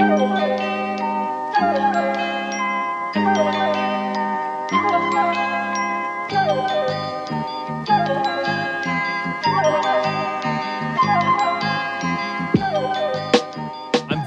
I'm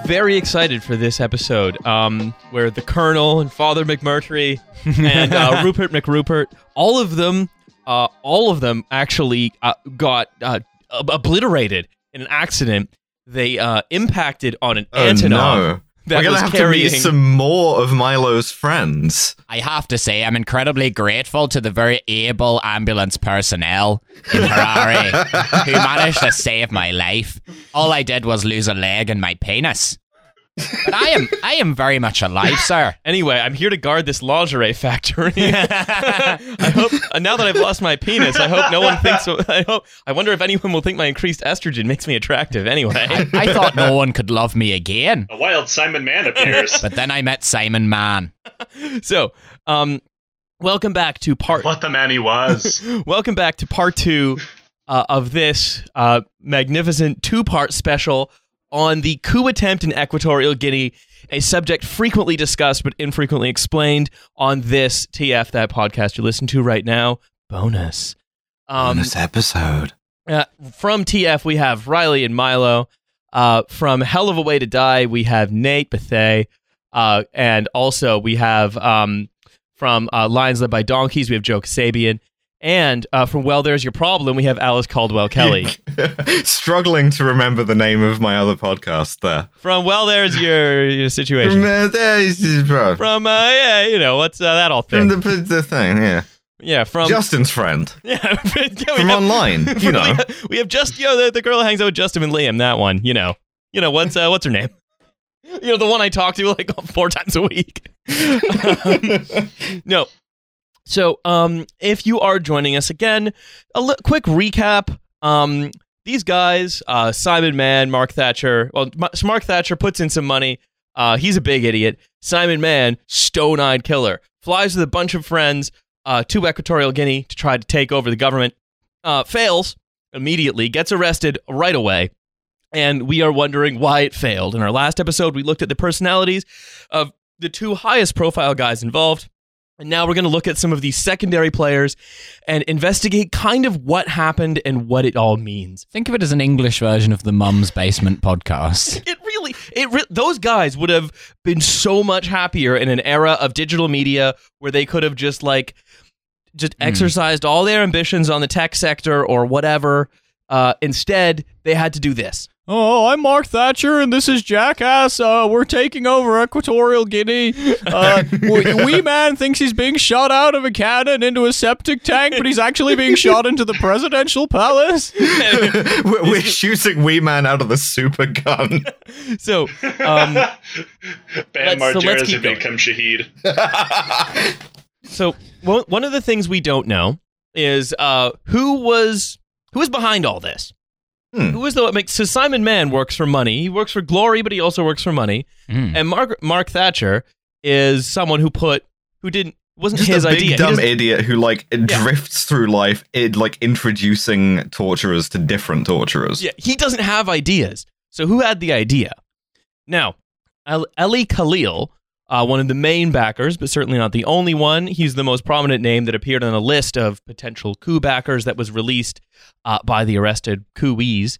very excited for this episode, um, where the Colonel and Father McMurtry and uh, Rupert McRupert, all of them, uh, all of them actually uh, got uh, ob- obliterated in an accident. They uh, impacted on an Oh, Antonov no. that We're gonna have carrying. to meet some more of Milo's friends. I have to say, I'm incredibly grateful to the very able ambulance personnel in Harare who managed to save my life. All I did was lose a leg and my penis. But I am, I am very much alive, sir. Anyway, I'm here to guard this lingerie factory. I hope uh, now that I've lost my penis, I hope no one thinks. I hope. I wonder if anyone will think my increased estrogen makes me attractive. Anyway, I thought no one could love me again, A wild Simon Mann appears. but then I met Simon Mann. so um, welcome back to part. what the man he was. Welcome back to part two uh, of this uh, magnificent two-part special on the coup attempt in Equatorial Guinea, a subject frequently discussed but infrequently explained on this TF that podcast you listen to right now. Bonus. Um, Bonus episode. uh, from TF, we have Riley and Milo. Uh, from Hell of a Way to Die, we have Nate Bethea. Uh, and also, we have um, from uh, Lions Led by Donkeys, we have Joe Kassabian. And uh, from Well, There's Your Problem, we have Alice Caldwell Kelly. Struggling to remember the name of my other podcast there. from Well, There's Your, your From, Situation. uh, there's- bro. From, uh, yeah, you know, what's uh, that all From thing? the, the thing, yeah. yeah, from. Justin's friend. yeah, yeah, From have- online, you know. we, have, we have just you know the, the girl who hangs out with Justin and Liam. That one, you know, you know what's uh, what's her name? You know the one I talk to like four times a week. Um, no. So, um, if you are joining us again, a li- quick recap. Um, these guys, uh, Simon Mann, Mark Thatcher. Well, M- Mark Thatcher puts in some money. Uh, he's a big idiot. Simon Mann, stone-eyed killer, flies with a bunch of friends uh, to Equatorial Guinea to try to take over the government. Uh, fails immediately, gets arrested right away. And we are wondering why it failed. In our last episode, we looked at the personalities of the two highest profile guys involved. And now we're going to look at some of these secondary players and investigate kind of what happened and what it all means. Think of it as an English version of the Mum's Basement podcast. It really, it re- those guys would have been so much happier in an era of digital media where they could have just like just exercised all their ambitions on the tech sector or whatever. Uh, instead, they had to do this. Oh, I'm Mark Thatcher, and this is Jackass. Uh, we're taking over Equatorial Guinea. Uh, wee wee man thinks he's being shot out of a cannon into a septic tank, but he's actually being shot into the presidential palace. we're, we're shooting Wee Man out of the super gun. So, um, Bam Let's- so let's keep have become Shahid. so one one of the things we don't know is uh, who was who was behind all this. Hmm. Who was the what makes so Simon Mann works for money. He works for glory, but he also works for money. Mm. And Mark Mark Thatcher is someone who put who didn't wasn't Just his a big idea. Dumb idiot who like drifts through life, it, like introducing torturers to different torturers. Yeah, he doesn't have ideas. So who had the idea? Now, El- Ely Calil, uh, one of the main backers, but certainly not the only one. He's the most prominent name that appeared on a list of potential coup backers that was released uh, by the arrested coups.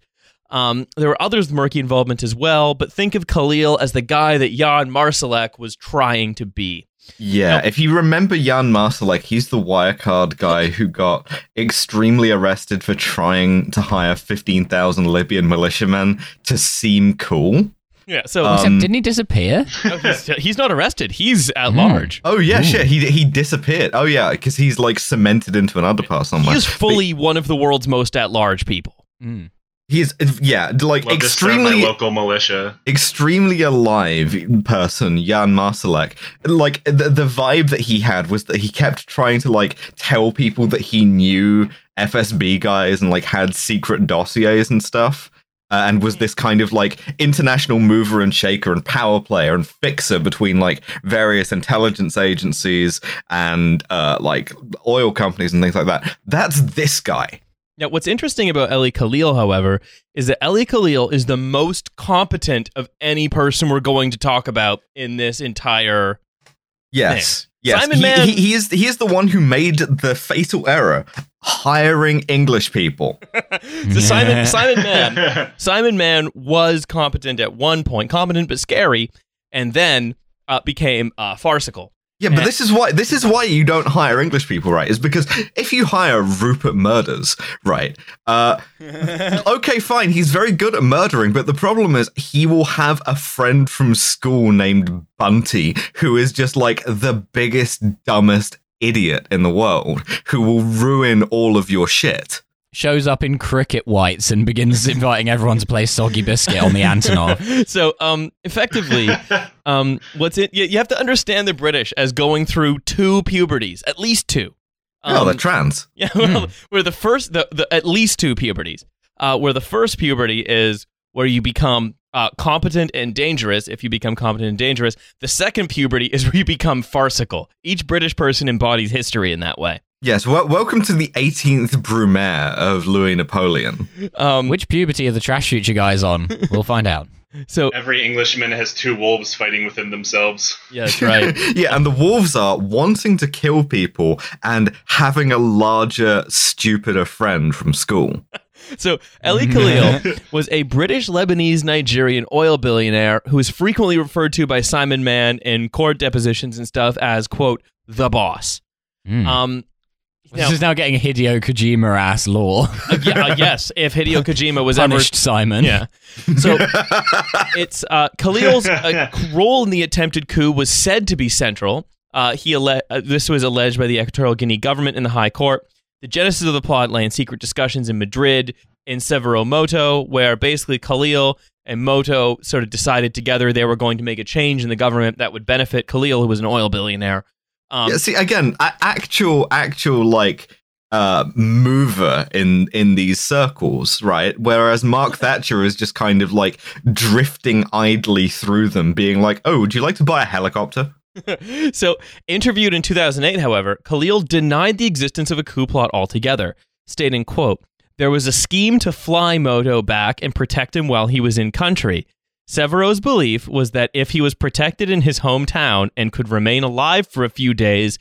Um, there were others with murky involvement as well, but think of Calil as the guy that Jan Marsalek was trying to be. Yeah, Nope. if you remember Jan Marsalek, he's the Wirecard guy who got extremely arrested for trying to hire 15,000 Libyan militiamen to seem cool. Yeah, so Um, Except, didn't he disappear? no, he's, he's not arrested. He's at Hmm. large. Oh yeah, Ooh. shit, he he disappeared. Oh yeah, because he's like cemented into an underpass somewhere. He is fully one of the world's most at large people. Mm. He's yeah, like Love to start my extremely local militia. extremely alive person, Jan Marsalek. Like the, the vibe that he had was that he kept trying to like tell people that he knew FSB guys and like had secret dossiers and stuff. Uh, and was this kind of like international mover and shaker and power player and fixer between like various intelligence agencies and uh, like oil companies and things like that. That's this guy. Now, what's interesting about Ely Calil, however, is that Ely Calil is the most competent of any person we're going to talk about in this entire. Yes. Yes. Simon he, Mann- he, he is he is the one who made the fatal error hiring English people. so Simon Simon Mann Simon Mann was competent at one point, competent but scary, and then uh, became uh, farcical. Yeah, but this is why this is why you don't hire English people, right? Is because if you hire Rupert Murders, right? Uh, okay, fine, he's very good at murdering, but the problem is he will have a friend from school named Bunty who is just like the biggest, dumbest idiot in the world who will ruin all of your shit. Shows up in cricket whites and begins inviting everyone to play Soggy Biscuit on the Antonov. So, um, effectively, um, what's it? You, you have to understand the British as going through two puberties, at least two. oh, Um, they're trans. Yeah, well, where the first, the, the at least two puberties, uh, where the first puberty is where you become uh, competent and dangerous. If you become competent and dangerous, the second puberty is where you become farcical. Each British person embodies history in that way. Yes, well, welcome to the 18th Brumaire of Louis Napoleon. Um, Which puberty are the Trash Future guys on? We'll find out. so Every Englishman has two wolves fighting within themselves. yeah, that's right. yeah, and the wolves are wanting to kill people and having a larger, stupider friend from school. So Ellie Calil was a British Lebanese Nigerian oil billionaire who is frequently referred to by Simon Mann in court depositions and stuff as quote the boss. Hmm. Um, now- this is now getting a Hideo Kojima ass law. uh, yeah, uh, yes, if Hideo Kojima was ever Punished Simon. Yeah. So it's uh, Calil's uh, role in the attempted coup was said to be central. Uh, he alle- uh, this was alleged by the Equatorial Guinea government in the High Court. The genesis of the plot lay in secret discussions in Madrid in Severo Moto, where basically Calil and Moto sort of decided together they were going to make a change in the government that would benefit Calil, who was an oil billionaire. Um, yeah, see, again, actual, actual, like, uh, mover in in these circles, right? Whereas Mark Thatcher is just kind of like drifting idly through them, being like, "Oh, would you like to buy a helicopter?" so, interviewed in 2008, however, Calil denied the existence of a coup plot altogether, stating, quote, there was a scheme to fly Moto back and protect him while he was in country. Severo's belief was that if he was protected in his hometown and could remain alive for a few days,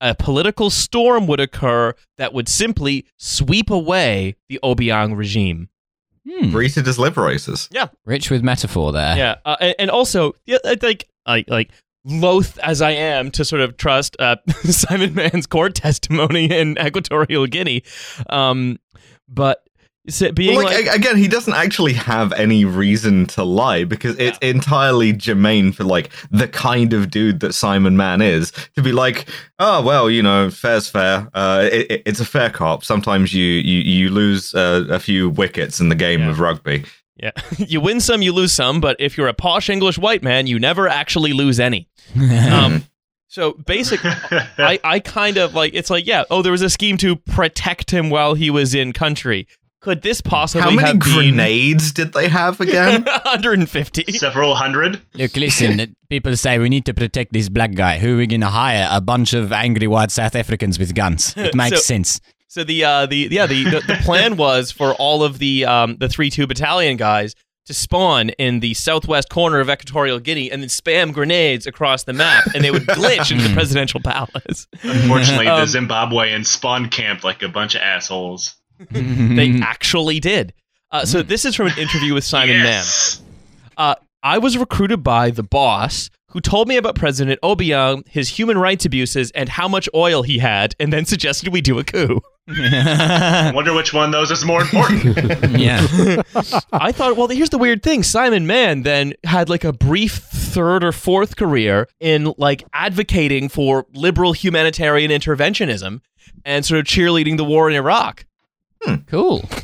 a political storm would occur that would simply sweep away the Obiang regime. Hmm. Greeted as liberators. Yeah. Rich with metaphor there. Yeah, uh, and, and also, yeah, I think I like loath as I am to sort of trust uh, Simon Mann's court testimony in Equatorial Guinea, um, but s- being Well, like, like, again, he doesn't actually have any reason to lie because it's entirely germane for like the kind of dude that Simon Mann is to be like, oh well, you know, fair's fair. Uh, it, it- it's a fair cop. Sometimes you you you lose uh, a few wickets in the game Yeah. of rugby. yeah, you win some, you lose some, but if you're a posh English white man, you never actually lose any. Um, so basic, I, I kind of like it's like yeah, oh, there was a scheme to protect him while he was in country. Could this possibly How many have been grenades did they have again? 150? Several hundred. Look, listen, people say we need to protect this black guy. Who are we going to hire? A bunch of angry white South Africans with guns. It makes So- sense. So the uh the yeah the the, the plan was for all of the um the three two battalion guys to spawn in the southwest corner of Equatorial Guinea and then spam grenades across the map and they would glitch into the presidential palace. Unfortunately, Um, the Zimbabwean spawn camped like a bunch of assholes. They actually did. Uh, so this is from an interview with Simon yes. Mann. Uh, I was recruited by the boss who told me about President Obiang, his human rights abuses, and how much oil he had, and then suggested we do a coup. I wonder which one of those is more important. yeah. I thought, well, here's the weird thing. Simon Mann then had like a brief third or fourth career in like advocating for liberal humanitarian interventionism and sort of cheerleading the war in Iraq. Cool.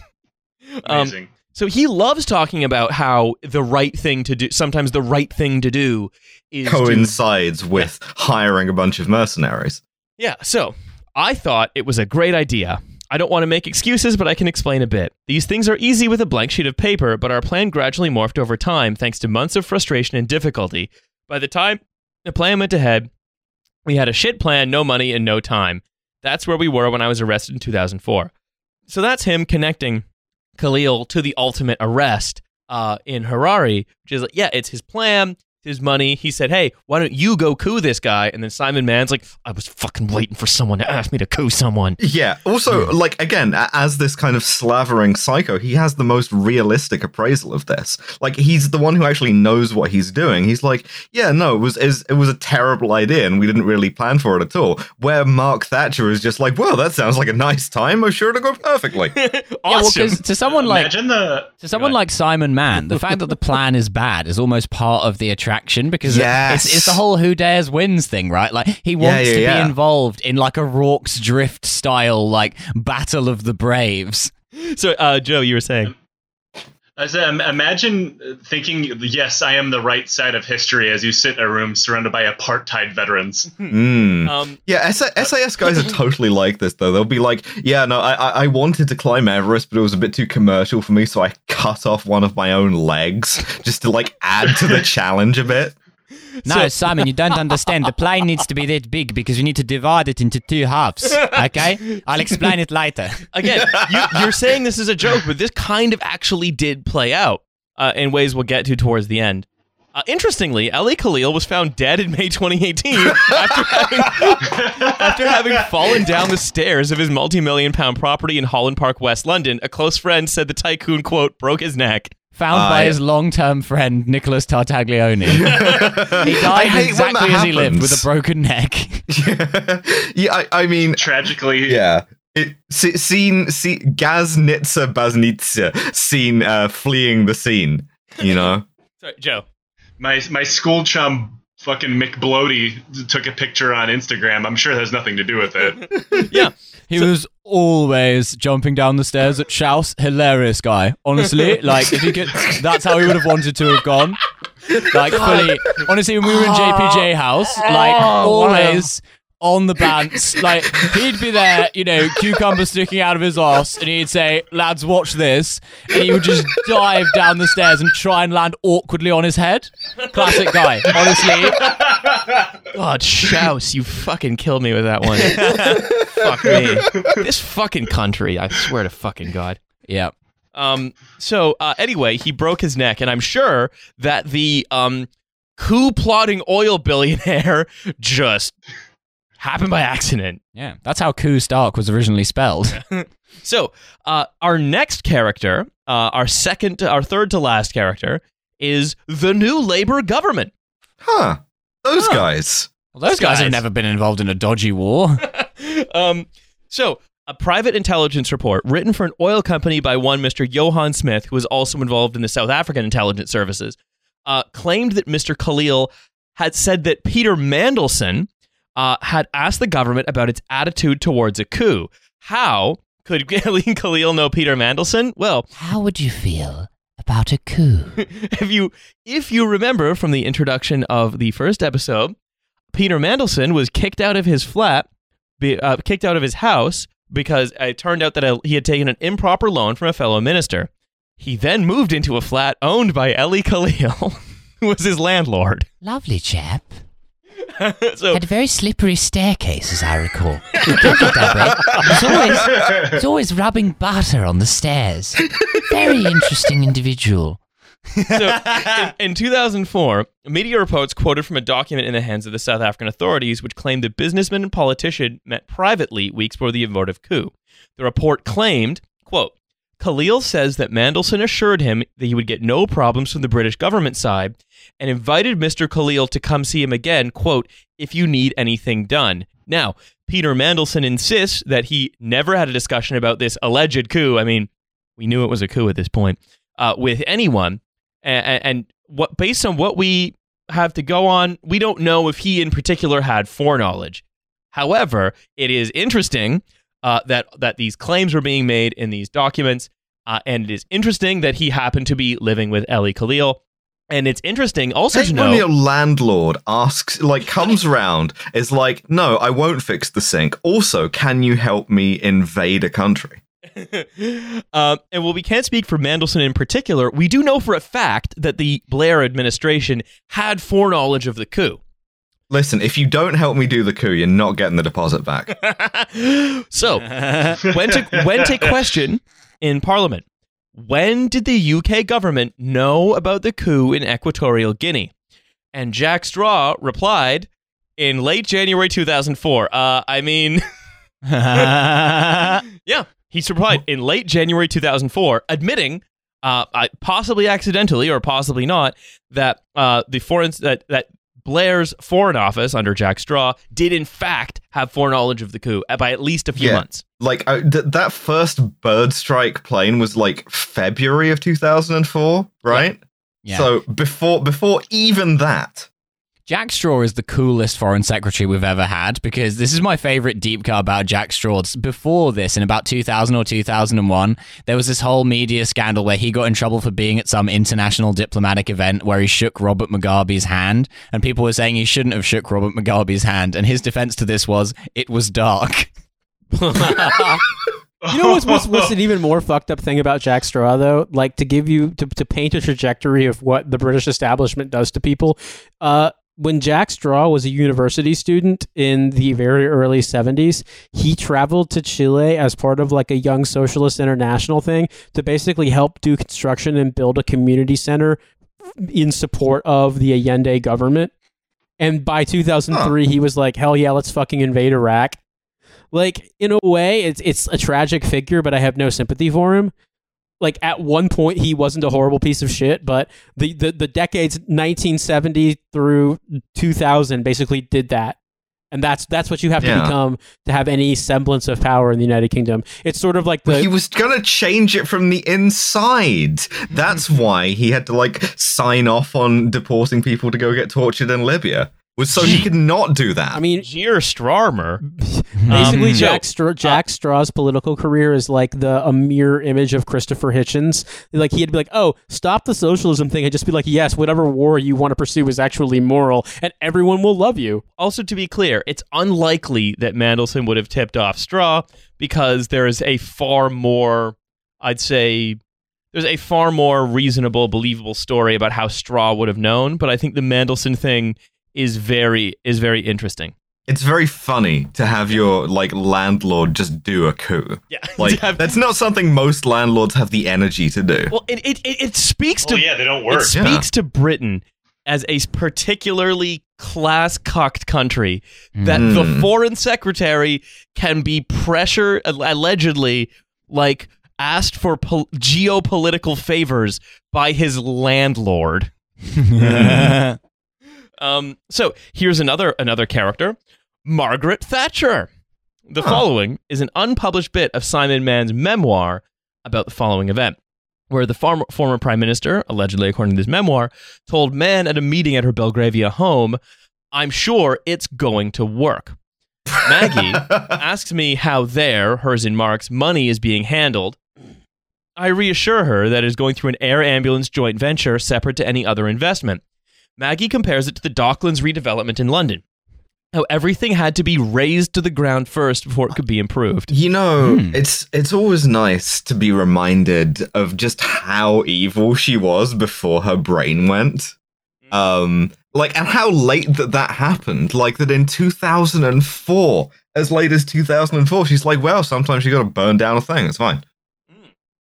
Um, Amazing. so he loves talking about how the right thing to do, sometimes the right thing to do is to Coincides with hiring a bunch of mercenaries. Yeah, so I thought it was a great idea. I don't want to make excuses, but I can explain a bit. These things are easy with a blank sheet of paper, but our plan gradually morphed over time thanks to months of frustration and difficulty. By the time the plan went ahead, we had a shit plan, no money, and no time. That's where we were when I was arrested in 2004. So that's him connecting Calil to the ultimate arrest uh, in Harare, which is like, yeah, it's his plan, his money. He said, hey, why don't you go coup this guy? And then Simon Mann's like, I was fucking waiting for someone to ask me to coup someone. Yeah. Also, hmm. like again, as this kind of slavering psycho, he has the most realistic appraisal of this. Like he's the one who actually knows what he's doing. He's like, yeah, no, it was is- it was a terrible idea, and we didn't really plan for it at all. Where Mark Thatcher is just like, well, that sounds like a nice time. I'm sure it'll go perfectly. Yeah, well, awesome. to someone like Imagine the To someone like Simon Mann, the fact that the plan is bad is almost part of the attraction because Yes. it's, it's the whole who dares wins thing, right? Like he wants yeah, to yeah. be involved in like a Rorke's Drift style like battle of the braves. so, uh, Joe, you were saying. I said, im- imagine thinking, yes, I am the right side of history as you sit in a room surrounded by apartheid veterans. Mm. Um, Yeah, SA- SAS guys are totally like this though. They'll be like, "Yeah, no, I I I wanted to climb Everest, but it was a bit too commercial for me, so I cut off one of my own legs just to like add to the challenge a bit." No, Simon, you don't understand. The plane needs to be that big because we need to divide it into two halves. Okay, I'll explain it later. again, you, you're saying this is a joke, but this kind of actually did play out uh, in ways we'll get to towards the end. Uh, interestingly, Ali Calil was found dead in May 2018 after having, after having fallen down the stairs of his multi-million pound property in Holland Park, West London. A close friend said the tycoon, quote, broke his neck. Found Uh, by his long-term friend Nicholas Tartaglione. he I died hate exactly that as he lived, with a broken neck. yeah, I, I mean, Tragically, yeah. It, se- scene, see, Gaznitsa Baznitsa, seen uh, fleeing the scene. You know, Sorry, Joe. my my school chum fucking Mick Bloody took a picture on Instagram. I'm sure that has nothing to do with it. Yeah. He was always jumping down the stairs at Schaus. Hilarious guy. Honestly, like if he could, that's how he would have wanted to have gone. Like fully. Honestly, when we were in JPJ house, like oh, always on the bants, like he'd be there, you know, cucumber sticking out of his ass, and he'd say, "Lads, watch this," and he would just dive down the stairs and try and land awkwardly on his head. Classic guy. Honestly, God, Shouse, you fucking killed me with that one. Fuck me. This fucking country, I swear to fucking God. yeah. Um, so uh, anyway, he broke his neck, and I'm sure that the um, coup plotting oil billionaire just happened by accident. Yeah, that's how Coup Stark was originally spelled. So uh, our next character, uh, our second, our third to last character, is the new Labor government. huh? Those Huh. guys. Well, those guys, Guys. have never been involved in a dodgy war. um, so, a private intelligence report written for an oil company by one Mr. Johan Smith, who was also involved in the South African intelligence services, uh, claimed that Mr. Calil had said that Peter Mandelson uh, had asked the government about its attitude towards a coup. How could Eileen Calil know Peter Mandelson? Well, How would you feel about a coup? if you if you remember from the introduction of the first episode, Peter Mandelson was kicked out of his flat, be, uh, kicked out of his house because it turned out that he had taken an improper loan from a fellow minister. He then moved into a flat owned by Ellie Calil, who was his landlord. Lovely chap. so Had a very slippery staircase, as I recall. Don't get that way. He's always, he's always rubbing butter on the stairs. Very interesting individual. so in, in 2004, media reports quoted from a document in the hands of the South African authorities, which claimed the businessman and politician met privately weeks before the abortive coup. The report claimed, quote, Calil says that Mandelson assured him that he would get no problems from the British government side and invited Mr. Calil to come see him again, quote, if you need anything done. Now, Peter Mandelson insists that he never had a discussion about this alleged coup. I mean, we knew it was a coup at this point, uh, with anyone. And, and what based on what we have to go on, we don't know if he in particular had foreknowledge. However, it is interesting uh, that that these claims were being made in these documents, uh, and it is interesting that he happened to be living with Ellie Calil. And it's interesting also Hey, to when know. your landlord asks, like, comes around, is like, no, I won't fix the sink. Also, can you help me invade a country? um, and while we can't speak for Mandelson in particular, we do know for a fact that the Blair administration had foreknowledge of the coup. Listen, if you don't help me do the coup, you're not getting the deposit back. so, went to went a question in Parliament. When did the UK government know about the coup in Equatorial Guinea? And Jack Straw replied in late January 2004. Uh, I mean, yeah, he replied in late January 2004, admitting, uh, I- possibly accidentally or possibly not, that uh, the foreign that that Blair's foreign office under Jack Straw did in fact have foreknowledge of the coup by at least a few Yeah. months. Like th- that first bird strike plane was like February of 2004, right? Yeah. So before before even that. Jack Straw is the coolest foreign secretary we've ever had because this is my favorite deep cut about Jack Straw. Before this, in about 2000 or 2001, there was this whole media scandal where he got in trouble for being at some international diplomatic event where he shook Robert Mugabe's hand, and people were saying he shouldn't have shook Robert Mugabe's hand. And his defense to this was, it was dark. You know what's, what's, what's an even more fucked up thing about Jack Straw, though? Like to give you to, to paint a trajectory of what the British establishment does to people. Uh, when Jack Straw was a university student in the very early 70s, he traveled to Chile as part of like a Young Socialist International thing to basically help do construction and build a community center in support of the Allende government. And by 2003, he was like, hell yeah, let's fucking invade Iraq. Like in a way it's it's a tragic figure but i have no sympathy for him like at one point he wasn't a horrible piece of shit but the the, the decades 1970 through 2000 basically did that and that's that's what you have to become to have any semblance of power in the united kingdom it's sort of like the he was gonna change it from the inside. That's why he had to like sign off on deporting people to go get tortured in Libya. Was so he could not do that. i mean Keir Starmer. Basically, Um, Jack so- Stra- Jack Straw's political career is like the a mirror image of Christopher Hitchens. Like he'd be like, "Oh, stop the socialism thing," and just be like, "Yes, whatever war you want to pursue is actually moral, and everyone will love you." Also, to be clear, it's unlikely that Mandelson would have tipped off Straw because there is a far more, I'd say, there's a far more reasonable, believable story about how Straw would have known. But I think the Mandelson thing is very is very interesting. it's very funny to have your like landlord just do a coup. Yeah, Like have- that's not something most landlords have the energy to do. well, it it, it, it speaks Oh to yeah, they don't it work. Yeah. speaks to Britain as a particularly class cocked country that the Hmm. foreign secretary can be pressure allegedly like asked for pol- geopolitical favors by his landlord. Um, so here's another another character, Margaret Thatcher. The Huh. following is an unpublished bit of Simon Mann's memoir about the following event, where the former, former prime minister, allegedly according to this memoir, told Mann at a meeting at her Belgravia home, "I'm sure it's going to work." Maggie asks me how their, hers and Mark's, money is being handled. I reassure her that it is going through an air ambulance joint venture separate to any other investment. Maggie compares it to the Docklands redevelopment in London. How everything had to be razed to the ground first before it could be improved. You know, Hmm. it's it's always nice to be reminded of just how evil she was before her brain went. Um, like, and how late that that happened. Like that in 2004, as late as 2004, she's like, well, sometimes you got to burn down a thing. It's fine.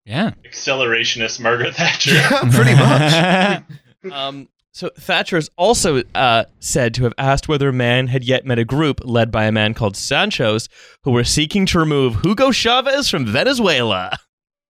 yeah. Accelerationist Margaret Thatcher. Yeah, pretty much. Um, so Thatcher is also uh, said to have asked whether a man had yet met a group led by a man called Sanchos who were seeking to remove Hugo Chavez from Venezuela.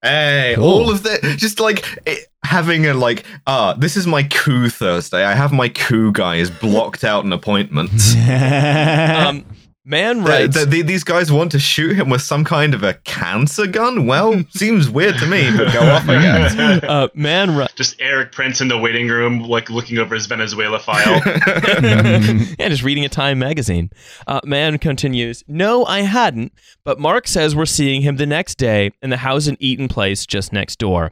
Hey, Cool. all of that, just like it, having a like, ah, this is my coup Thursday. I have my coup guys blocked out an appointment. Um, Mann Th- writes. th- th- these guys want to shoot him with some kind of a cancer gun? Well, seems weird to me, but go off, I guess. uh, Mann, ri- Just Erik Prince in the waiting room, like looking over his Venezuela file. yeah, just reading a Time magazine. Uh, Mann continues, No, I hadn't, but Mark says we're seeing him the next day in the house in Eaton Place just next door.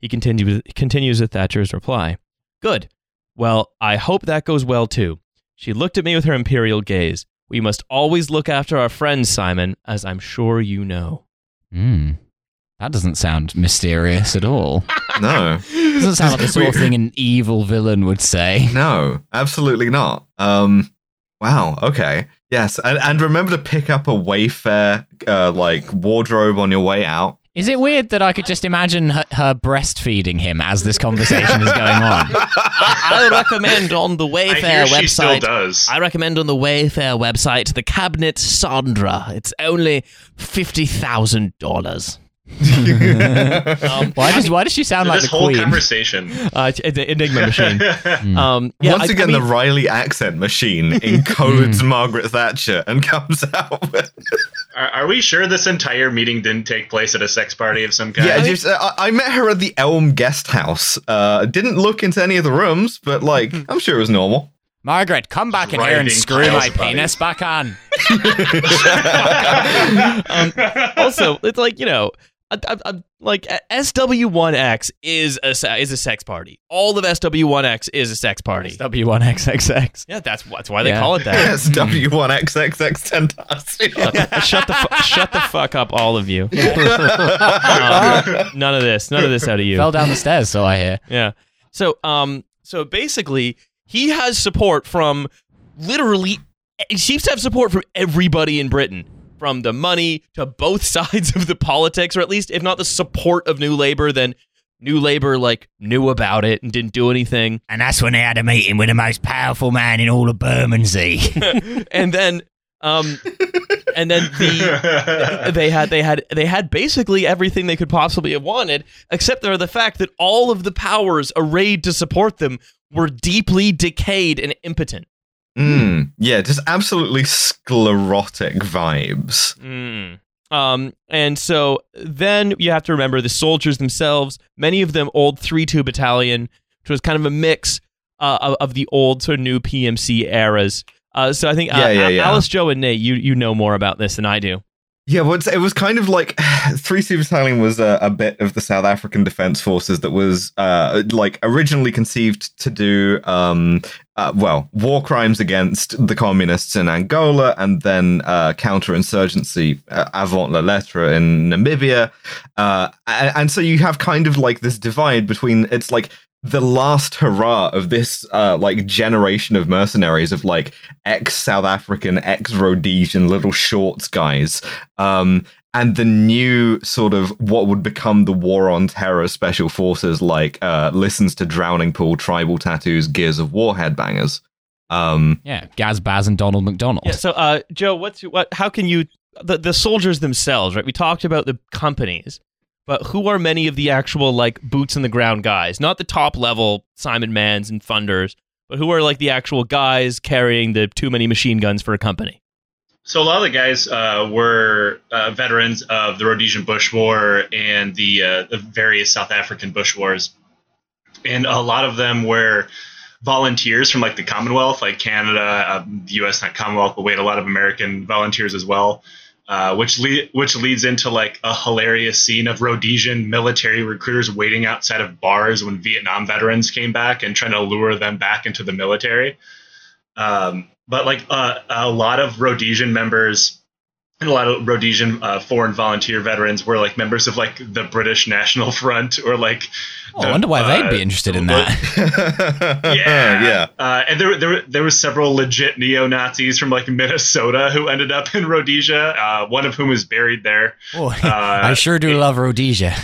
He continues, continues with Thatcher's reply. Good. Well, I hope that goes well too. She looked at me with her imperial gaze. We must always look after our friends, Simon, as I'm sure you know. Hmm. That doesn't sound mysterious at all. no, Doesn't sound like the sort of thing an evil villain would say. no, absolutely not. Um, Wow. Okay. Yes, and, and remember to pick up a Wayfair uh, like wardrobe on your way out. Is it weird that I could just imagine her, her breastfeeding him as this conversation is going on? I, I recommend on the I Wayfair hear she still website. does. I recommend on the Wayfair website the cabinet Sandra. It's only fifty thousand dollars. Um, Why does why does she sound like this the whole queen? conversation. uh, it's the Enigma machine. Um, yeah, Once I- I again, mean- the Riley accent machine encodes Margaret Thatcher and comes out with. Are, are we sure this entire meeting didn't take place at a sex party of some kind? Yeah, just, uh, I I met her at the Elm Guest House. Uh, didn't look into any of the rooms, but like, I'm sure it was normal. Margaret, come back in here and screw Kyle's my body. penis back on. um, also, it's like you know, like SW1X is a is a sex party. All of SW1X is a sex party. SW1XXX. Yeah, that's that's why they Yeah. call it that. Yes, W1XXX Tentastic. shut the fu- shut the fuck up, all of you. Um, none of this, none of this out of you. Fell down the stairs, so I hear. Yeah. So um so basically he has support from literally he seems to have support from everybody in Britain. From the money to both sides of the politics, or at least if not the support of New Labour, then New Labour like knew about it and didn't do anything. And that's when they had a meeting with the most powerful man in all of Bermondsey. and then um and then the they had they had they had basically everything they could possibly have wanted except for the fact that all of the powers arrayed to support them were deeply decayed and impotent Mm, yeah, just absolutely sclerotic vibes. Mm. Um, and so then you have to remember the soldiers themselves, many of them old 3 2 battalion, which was kind of a mix uh, of, of the old to new PMC eras. Uh, so I think uh, Yeah, yeah, yeah. Alice, Joe, and Nate, you, you know more about this than I do. Yeah, well, it was kind of like Three Sea Battalion was a, a bit of the South African Defense Forces that was uh, like originally conceived to do um, uh, well war crimes against the communists in Angola and then uh, counterinsurgency uh, avant la lettre in Namibia, uh, and, and so you have kind of like this divide between it's like the last hurrah of this uh like generation of mercenaries of like ex South African, ex Rhodesian little shorts guys. Um and the new sort of what would become the war on terror special forces like uh listens to drowning pool tribal tattoos gears of war headbangers um yeah, Gaz Baz and Donald McDonald. Yeah. So, uh, Joe, what's what? How can you the the soldiers themselves? Right. We talked about the companies, but who are many of the actual like boots on the ground guys? Not the top level Simon Manns and funders, but who are like the actual guys carrying the too many machine guns for a company? So a lot of the guys uh, were uh, veterans of the Rhodesian Bush War and the, uh, the various South African Bush Wars, and a lot of them were volunteers from like the Commonwealth, like Canada, uh, the U.S. not Commonwealth, but we had a lot of American volunteers as well. Uh, which le- which leads into like a hilarious scene of Rhodesian military recruiters waiting outside of bars when Vietnam veterans came back and trying to lure them back into the military. Um, but like uh, a lot of Rhodesian members and a lot of Rhodesian uh, foreign volunteer veterans were like members of like the British National Front or like. Oh, I wonder why uh, they'd be interested in that. yeah, yeah Uh, and there, there, there was several legit neo Nazis from like Minnesota who ended up in Rhodesia. Uh, one of whom is buried there. Oh, Uh, I sure do love Rhodesia.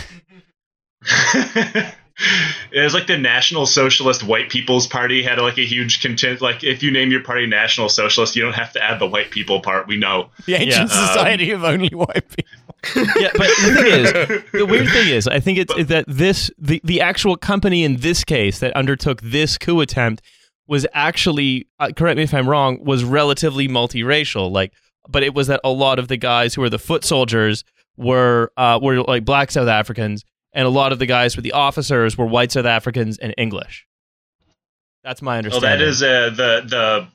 it was like the National Socialist White People's Party had like a huge content. Like if you name your party National Socialist, you don't have to add the white people part. We know. The ancient Yeah, society of only white people. yeah, but the thing is, the weird thing is, I think it's that this the the actual company in this case that undertook this coup attempt was actually uh, correct me if I'm wrong was relatively multiracial. Like, but it was that a lot of the guys who were the foot soldiers were uh, were like black South Africans, and a lot of the guys with the officers were white South Africans and English. That's my Oh, understanding. that is uh, the the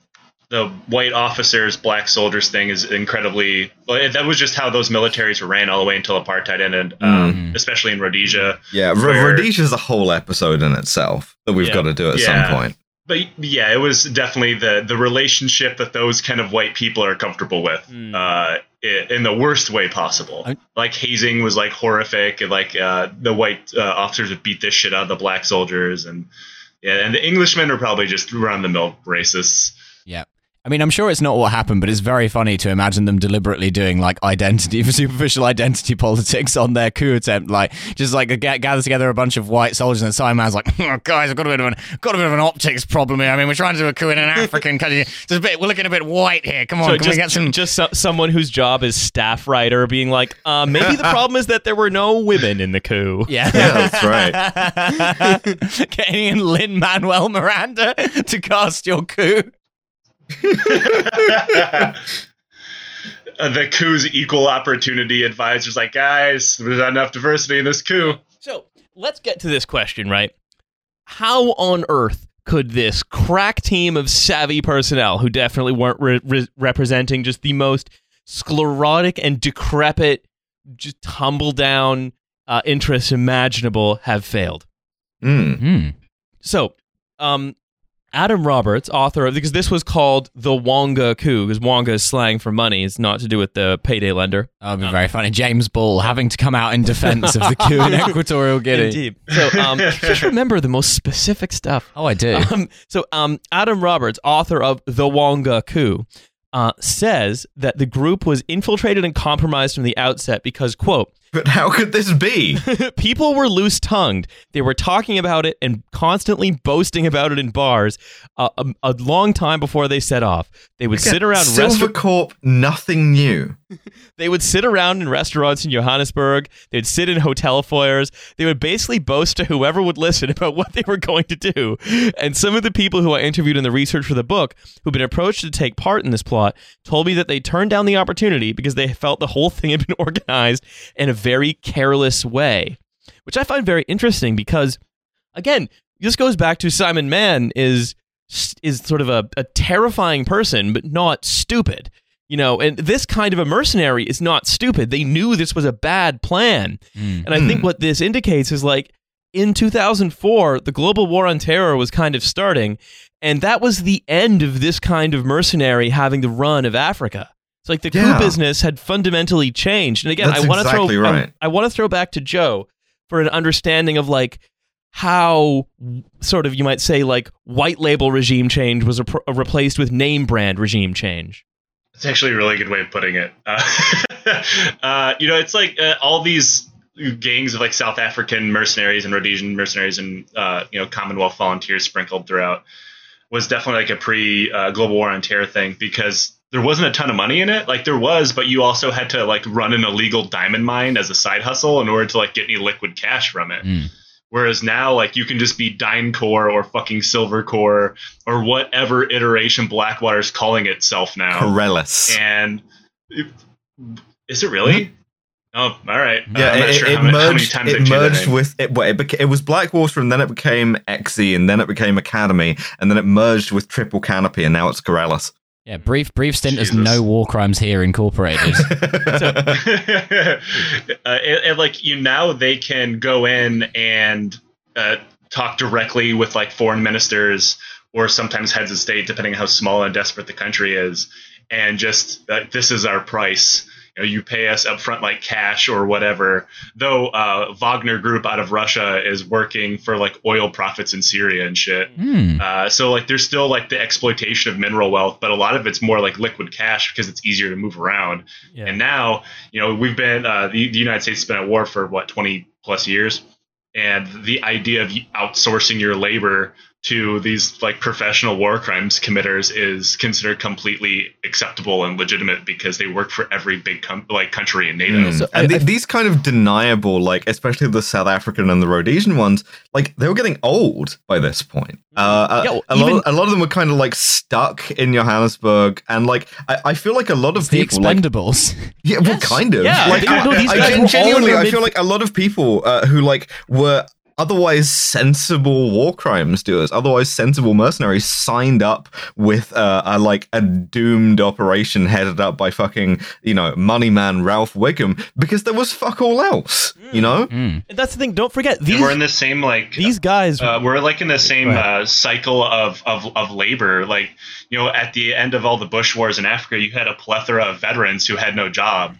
the white officers, black soldiers thing is incredibly. Well, that was just how those militaries were ran all the way until apartheid ended, um, Mhm. especially in Rhodesia. yeah R- Where- Rhodesia's a whole episode in itself that we've Yeah. got to do at Yeah. some point But yeah, it was definitely the the relationship that those kind of white people are comfortable with, Mm. uh, in the worst way possible. I- like hazing was like horrific, and like uh, the white uh, officers would beat this shit out of the black soldiers, and yeah, and the Englishmen are probably just run the mill racists. Yeah. I mean, I'm sure it's not what happened, but it's very funny to imagine them deliberately doing like identity, superficial identity politics on their coup attempt. Like, just like get, gather together a bunch of white soldiers, and Simon's like, oh, "Guys, I've got a bit of an got a bit of an optics problem here. I mean, we're trying to do a coup in an African country. Just a bit, we're looking a bit white here. Come on, So can just, we get some?" just so, someone whose job is staff writer being like, uh, maybe the problem is that there were no women in the coup. Yeah, Yeah, that's right. Getting in Lin Manuel Miranda to cast your coup. The coup's equal opportunity advisors like, guys, there's not enough diversity in this coup. So let's get to this question, right? How on earth could this crack team of savvy personnel, who definitely weren't re- re- representing just the most sclerotic and decrepit, just tumble down uh, interests imaginable, have failed? Mm. Hmm. So, um, Adam Roberts, author of because this was called the Wonga coup because Wonga is slang for money. It's not to do with the payday lender. That would be very funny. James Ball having to come out in defense of the coup in Equatorial Guinea. Indeed. So, um, just remember the most specific stuff. Oh, I do. Um, so, um, Adam Roberts, author of The Wonga Coup, uh, says that the group was infiltrated and compromised from the outset because, quote, But how could this be? people were loose tongued. They were talking about it and constantly boasting about it in bars uh, a, a long time before they set off. They would sit around Silver. Corp, nothing new. They would sit around in restaurants in Johannesburg. They'd sit in hotel foyers. They would basically boast to whoever would listen about what they were going to do. And some of the people who I interviewed in the research for the book, who'd been approached to take part in this plot, told me that they turned down the opportunity because they felt the whole thing had been organized in a very careless way, which I find very interesting because, again, this goes back to Simon Mann is is sort of a, a terrifying person, but not stupid. You know, and this kind of a mercenary is not stupid. They knew this was a bad plan. Mm. And I think what this indicates is like in 2004, the global war on terror was kind of starting, and that was the end of this kind of mercenary having the run of Africa. It's like the coup business had fundamentally changed. And again, That's I want to exactly throw right. I, want to throw back to Joe for an understanding of like how sort of you might say like white label regime change was repro- replaced with name brand regime change. It's actually a really good way of putting it. Uh, uh, you know, it's like uh, all these gangs of like South African mercenaries and Rhodesian mercenaries and uh, you know Commonwealth volunteers sprinkled throughout was definitely like a pre uh, global war on terror thing because there wasn't a ton of money in it. Like there was, but you also had to like run an illegal diamond mine as a side hustle in order to like get any liquid cash from it. Mm. Whereas now, like you can just be DynCorp or fucking Silvercorp or whatever iteration Blackwater's calling itself now. Constellis. And it- is it really? Oh, all right. Uh, Yeah, I'm not it, sure it many, many merged. times It they've changed that merged with it. Well, it, beca- it was Blackwater, and then it became Xe, and then it became Academi, and then it merged with Triple Canopy, and now it's Constellis. Yeah, brief brief stint as no war crimes here incorporated. uh, and, and, like you now they can go in and uh, talk directly with like foreign ministers or sometimes heads of state depending on how small and desperate the country is and just uh, this is our price you know you pay us upfront like cash or whatever though uh, wagner group out of russia is working for like oil profits in syria and shit Hmm. uh, so like there's still like the exploitation of mineral wealth, but a lot of it's more like liquid cash because it's easier to move around. Yeah. And now, you know, we've been uh, the, the United States has been at war for what 20 plus years, and the idea of outsourcing your labor to these like professional war crimes committers is considered completely acceptable and legitimate because they work for every big com- like country in NATO. Mm. So and I- th- these kind of deniable, like especially the South African and the Rhodesian ones, like they were getting old by this point. Uh, Yeah, a, well, a lot, even- of, a lot of them were kind of like stuck in Johannesburg, and like I, I feel like a lot of the people, like Expendables. yeah, well, Yes. kind of. Yeah, like they- I, no, these I guys gen- were all in genuinely, I feel like a lot of people uh, who like were otherwise sensible war crimes doers, otherwise sensible mercenaries, signed up with uh, a like a doomed operation headed up by fucking you know money man Ralph Wiggum because there was fuck all else. You know, Hmm. And that's the thing. Don't forget And these we're in the same like these guys. uh, we're like in the same Go uh, cycle of, of of labor. Like you know, at the end of all the Bush wars in Africa, you had a plethora of veterans who had no job.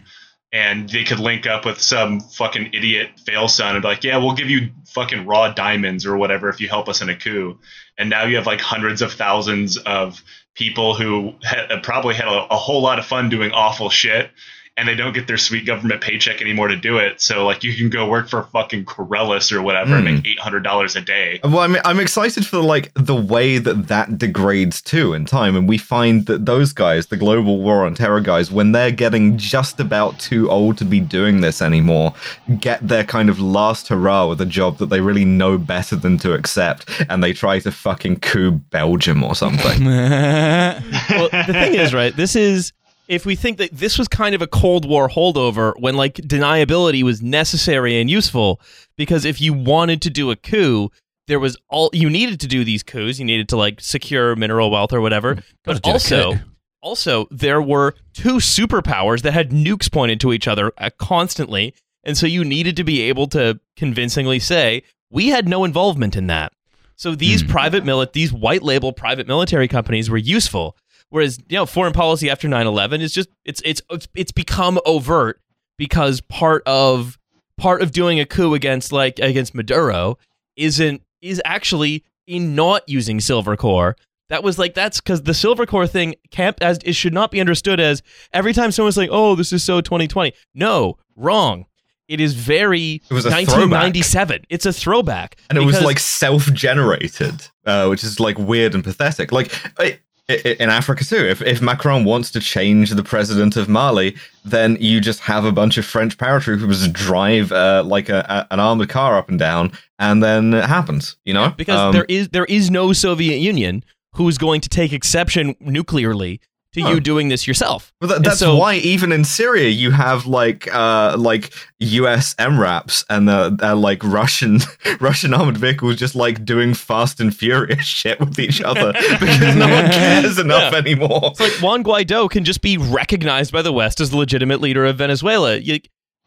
And they could link up with some fucking idiot fail son and be like, yeah, we'll give you fucking raw diamonds or whatever if you help us in a coup. And now you have like hundreds of thousands of people who probably had a, a whole lot of fun doing awful shit and they don't get their sweet government paycheck anymore to do it. So like you can go work for fucking Constellis or whatever and make hmm. eight hundred dollars a day. Well, I mean, I'm excited for like the way that that degrades too in time, and we find that those guys, the global war on terror guys, when they're getting just about too old to be doing this anymore, get their kind of last hurrah with a job that they really know better than to accept, and they try to fucking coup Belgium or something. well, the thing is, right? This is if we think that this was kind of a Cold War holdover when like deniability was necessary and useful, because if you wanted to do a coup, there was all you needed to do these coups. You needed to like secure mineral wealth or whatever. But also, also there were two superpowers that had nukes pointed to each other uh, constantly, and so you needed to be able to convincingly say we had no involvement in that. So these private mili- these white label private military companies were useful. Whereas, you know, foreign policy after 9/11 is just it's it's it's, it's become overt because part of part of doing a coup against like against Maduro isn't is actually in not using Silvercorp. That was like that's because the Silvercorp thing can't as it should not be understood as every time someone's like, "Oh, this is so 2020." No, wrong. It is very It was a 1997. It's a throwback, and it was like self-generated, uh, which is like weird and pathetic. Like i in Africa too, if if Macron wants to change the president of Mali, then you just have a bunch of French paratroopers drive uh, like a, a, an armored car up and down, and then it happens. You know, because Um, there is there is no Soviet Union who's going to take exception nuclearly to Huh. you doing this yourself. But that, that's so- why even in Syria you have like uh like U.S. MRAPs and the, uh, like Russian Russian armored vehicles just like doing fast and furious shit with each other because no one cares enough Yeah. anymore. It's like Juan Guaido can just be recognized by the West as the legitimate leader of Venezuela. You,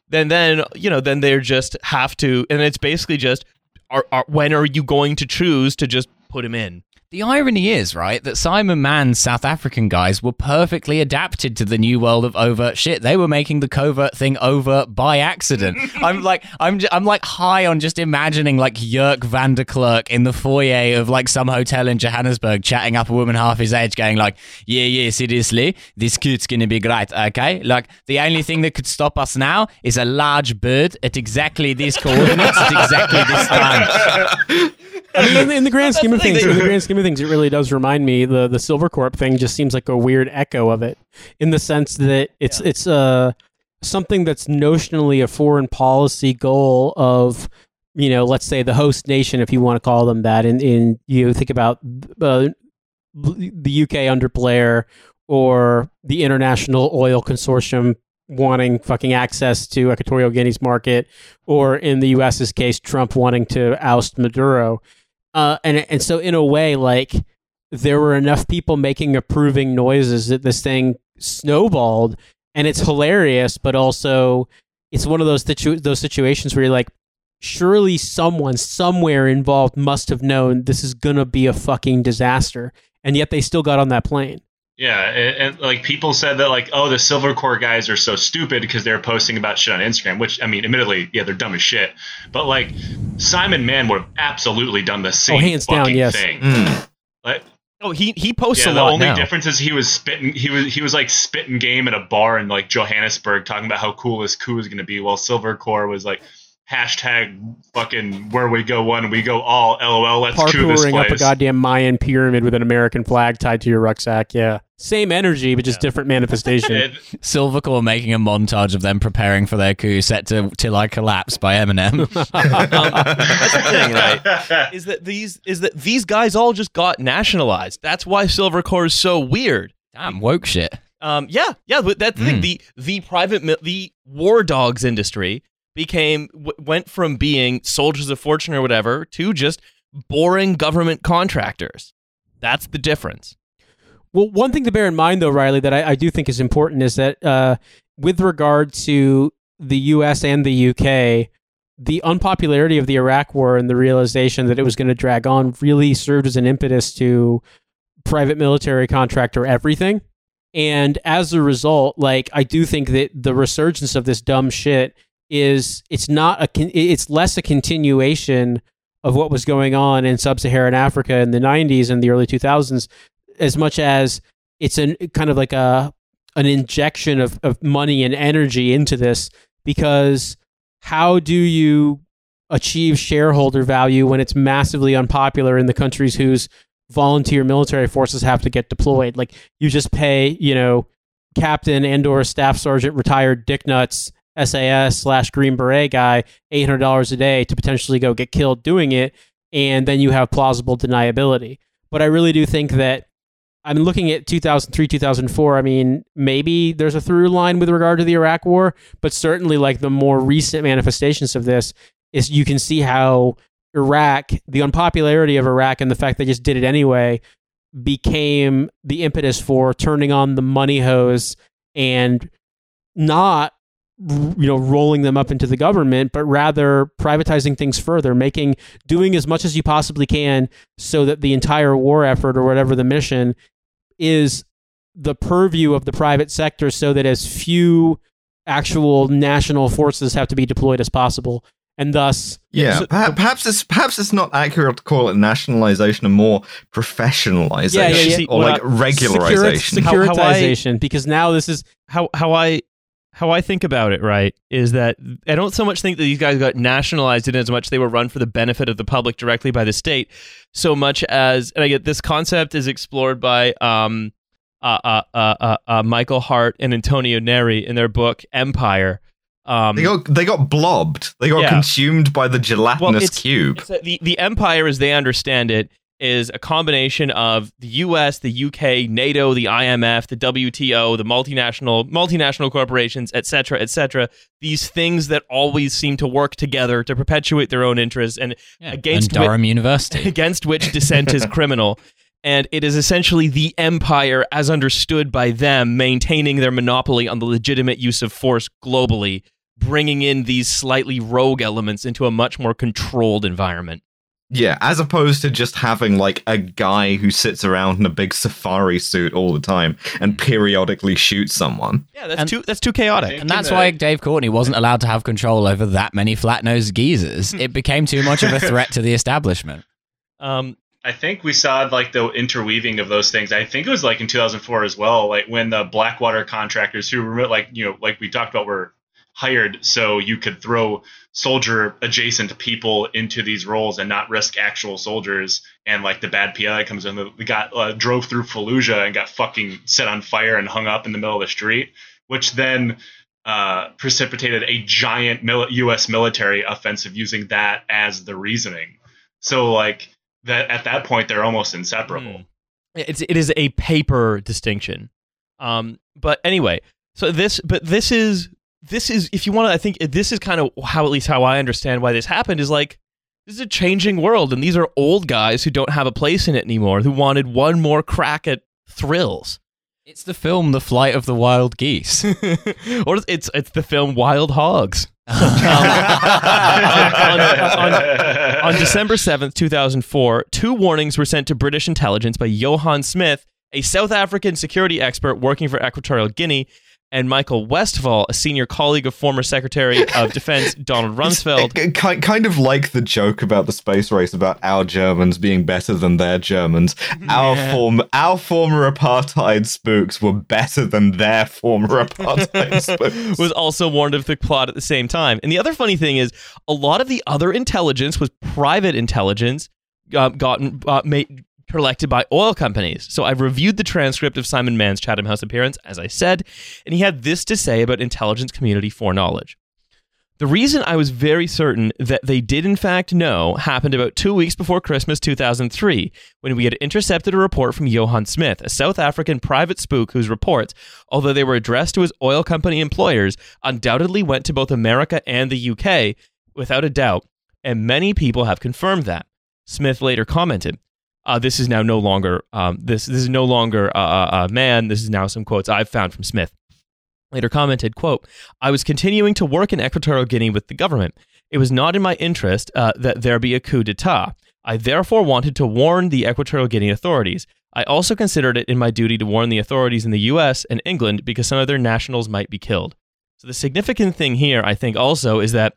then then you know then they're just have to, and it's basically just are, are when are you going to choose to just put him in? The irony is, right, that Simon Mann's South African guys were perfectly adapted to the new world of overt shit. They were making the covert thing over by accident. I'm like, I'm, j- I'm like high on just imagining like Jörg van der Klerk in the foyer of like some hotel in Johannesburg, chatting up a woman half his age, going like, "Yeah, yeah, seriously, this cute's gonna be great, okay? Like the only thing that could stop us now is a large bird at exactly these coordinates at exactly this time." I mean, in, in the grand scheme of things, in the grand scheme of things, it really does remind me the the Silvercorp thing just seems like a weird echo of it, in the sense that it's it's uh something that's notionally a foreign policy goal of you know let's say the host nation if you want to call them that in in you think about uh, the UK under Blair or the International Oil Consortium wanting fucking access to Equatorial Guinea's market, or in the US's case, Trump wanting to oust Maduro. Uh, and and so in a way, like there were enough people making approving noises that this thing snowballed, and it's hilarious, but also it's one of those situ- those situations where you're like, surely someone somewhere involved must have known this is gonna be a fucking disaster, and yet they still got on that plane. Yeah, and, and like people said that like, oh, the Silvercorp guys are so stupid because they're posting about shit on Instagram. Which I mean, admittedly, yeah, they're dumb as shit. But like, Simon Mann would have absolutely done the same hands down, yes. thing. Mm. Like, Oh, he he posts yeah, a the lot only now. difference is he was spitting. He was he was like spitting game at a bar in like Johannesburg, talking about how cool this coup is going to be, while Silvercorp was like. Hashtag fucking where we go one, we go all. LOL. Let's coup this parkouring up a goddamn Mayan pyramid with an American flag tied to your rucksack. Yeah, same energy, but just different manifestation. It- Silvercorp making a montage of them preparing for their coup set to Till I Collapse by Eminem. That's the thing, right? Is that these is that these guys all just got nationalized. That's why Silvercorp is so weird. Damn, woke shit. Um, yeah, yeah, but that's the thing. Mm. The the private the war dogs industry became went from being soldiers of fortune or whatever to just boring government contractors. That's the difference. Well, one thing to bear in mind, though, Riley, that I, I do think is important is that uh, with regard to the U.S. and the U.K., the unpopularity of the Iraq War and the realization that it was going to drag on really served as an impetus to private military contractor everything. And as a result, like I do think that the resurgence of this dumb shit is it's not a it's less a continuation of what was going on in sub-Saharan Africa in the 90s and the early 2000s as much as it's an kind of like a an injection of, of money and energy into this because how do you achieve shareholder value when it's massively unpopular in the countries whose volunteer military forces have to get deployed? Like you just pay you know captain and or staff sergeant retired dick nuts SAS slash Green Beret guy eight hundred dollars a day to potentially go get killed doing it, and then you have plausible deniability. But I really do think that I'm looking at 2003, 2004. I mean, maybe there's a through line with regard to the Iraq War, but certainly like the more recent manifestations of this is you can see how Iraq, the unpopularity of Iraq, and the fact they just did it anyway, became the impetus for turning on the money hose and not you know rolling them up into the government but rather privatizing things further making doing as much as you possibly can so that the entire war effort or whatever the mission is the purview of the private sector so that as few actual national forces have to be deployed as possible and thus Yeah, So- perha- perhaps it's perhaps it's not accurate to call it nationalization and more professionalization Yeah, yeah, yeah. or like Well, regularization. How- how I- securitization because now this is how how I how I think about it, right, is that I don't so much think that these guys got nationalized in as much they were run for the benefit of the public directly by the state, so much as and I get this concept is explored by um uh uh uh, uh, uh Michael Hardt and Antonio Negri in their book Empire. Um, they got they got blobbed. They got Yeah. consumed by the gelatinous it's- cube. It's the the empire, as they understand it, is a combination of the U.S., the U.K., NATO, the IMF, the WTO, the multinational multinational corporations, et cetera, et cetera. These things that always seem to work together to perpetuate their own interests and Yeah, Against and Durham University. against which dissent is criminal. And it is essentially the empire, as understood by them, maintaining their monopoly on the legitimate use of force globally, bringing in these slightly rogue elements into a much more controlled environment. Yeah, as opposed to just having like a guy who sits around in a big safari suit all the time and periodically shoots someone. Yeah, that's And- too that's too chaotic. And that's why Dave Courtney wasn't allowed to have control over that many flat nosed geezers. It became too much of a threat to the establishment. Um, I think we saw like the interweaving of those things. I think it was like in 2004 as well, like when the Blackwater contractors who were like, you know, like we talked about were hired so you could throw soldier adjacent people into these roles and not risk actual soldiers. And like the bad PI comes in, we got uh, drove through Fallujah and got fucking set on fire and hung up in the middle of the street, which then uh, precipitated a giant mil- U.S. military offensive using that as the reasoning. So like that at that point they're almost inseparable. Hmm. it's it is a paper distinction. Um, but anyway, so this but this is this is if you want to, I think this is kind of how at least how I understand why this happened is like this is a changing world, and these are old guys who don't have a place in it anymore, who wanted one more crack at thrills. It's the film The Flight of the Wild Geese. or it's it's the film Wild Hogs. Um, on, on December 7th, 2004, two warnings were sent to British intelligence by Johan Smith, a South African security expert working for Equatorial Guinea, and Michael Westfall, a senior colleague of former Secretary of Defense Donald Rumsfeld. It- it kind of like the joke about the space race about our Germans being better than their Germans. Our Yeah. form, our former apartheid spooks were better than their former apartheid spooks. was also warned of the plot at the same time. And the other funny thing is, a lot of the other intelligence was private intelligence uh, gotten uh, made, collected by oil companies. So I've reviewed the transcript of Simon Mann's Chatham House appearance, as I said, and he had this to say about intelligence community foreknowledge. The reason I was very certain that they did in fact know happened about two weeks before Christmas 2003, when we had intercepted a report from Johann Smith, a South African private spook whose reports, although they were addressed to his oil company employers, undoubtedly went to both America and the UK, without a doubt, and many people have confirmed that. Smith later commented, uh, "This is now no longer um, this. This is no longer uh, uh, uh, man. This is now some quotes I've found from Smith." later commented, quote, I was continuing to work in Equatorial Guinea with the government. It was not in my interest uh, that there be a coup d'etat. I therefore wanted to warn the Equatorial Guinea authorities. I also considered it in my duty to warn the authorities in the US and England because some of their nationals might be killed. So the significant thing here, I think, also is that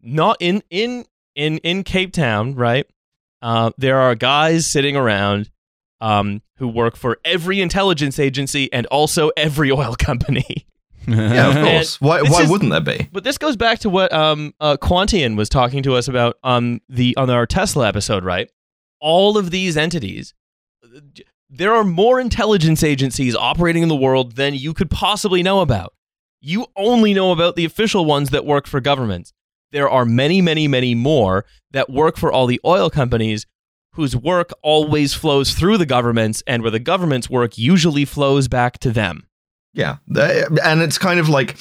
not in in in in Cape Town, right? Uh, there are guys sitting around um, who work for every intelligence agency and also every oil company. Yeah, of And course. Why? Why is- wouldn't there be? But this goes back to what um, uh, Quantian was talking to us about on the on our Tesla episode, right? All of these entities, there are more intelligence agencies operating in the world than you could possibly know about. You only know about the official ones that work for governments. There are many, many, many more that work for all the oil companies whose work always flows through the governments and where the government's work usually flows back to them. Yeah, and it's kind of like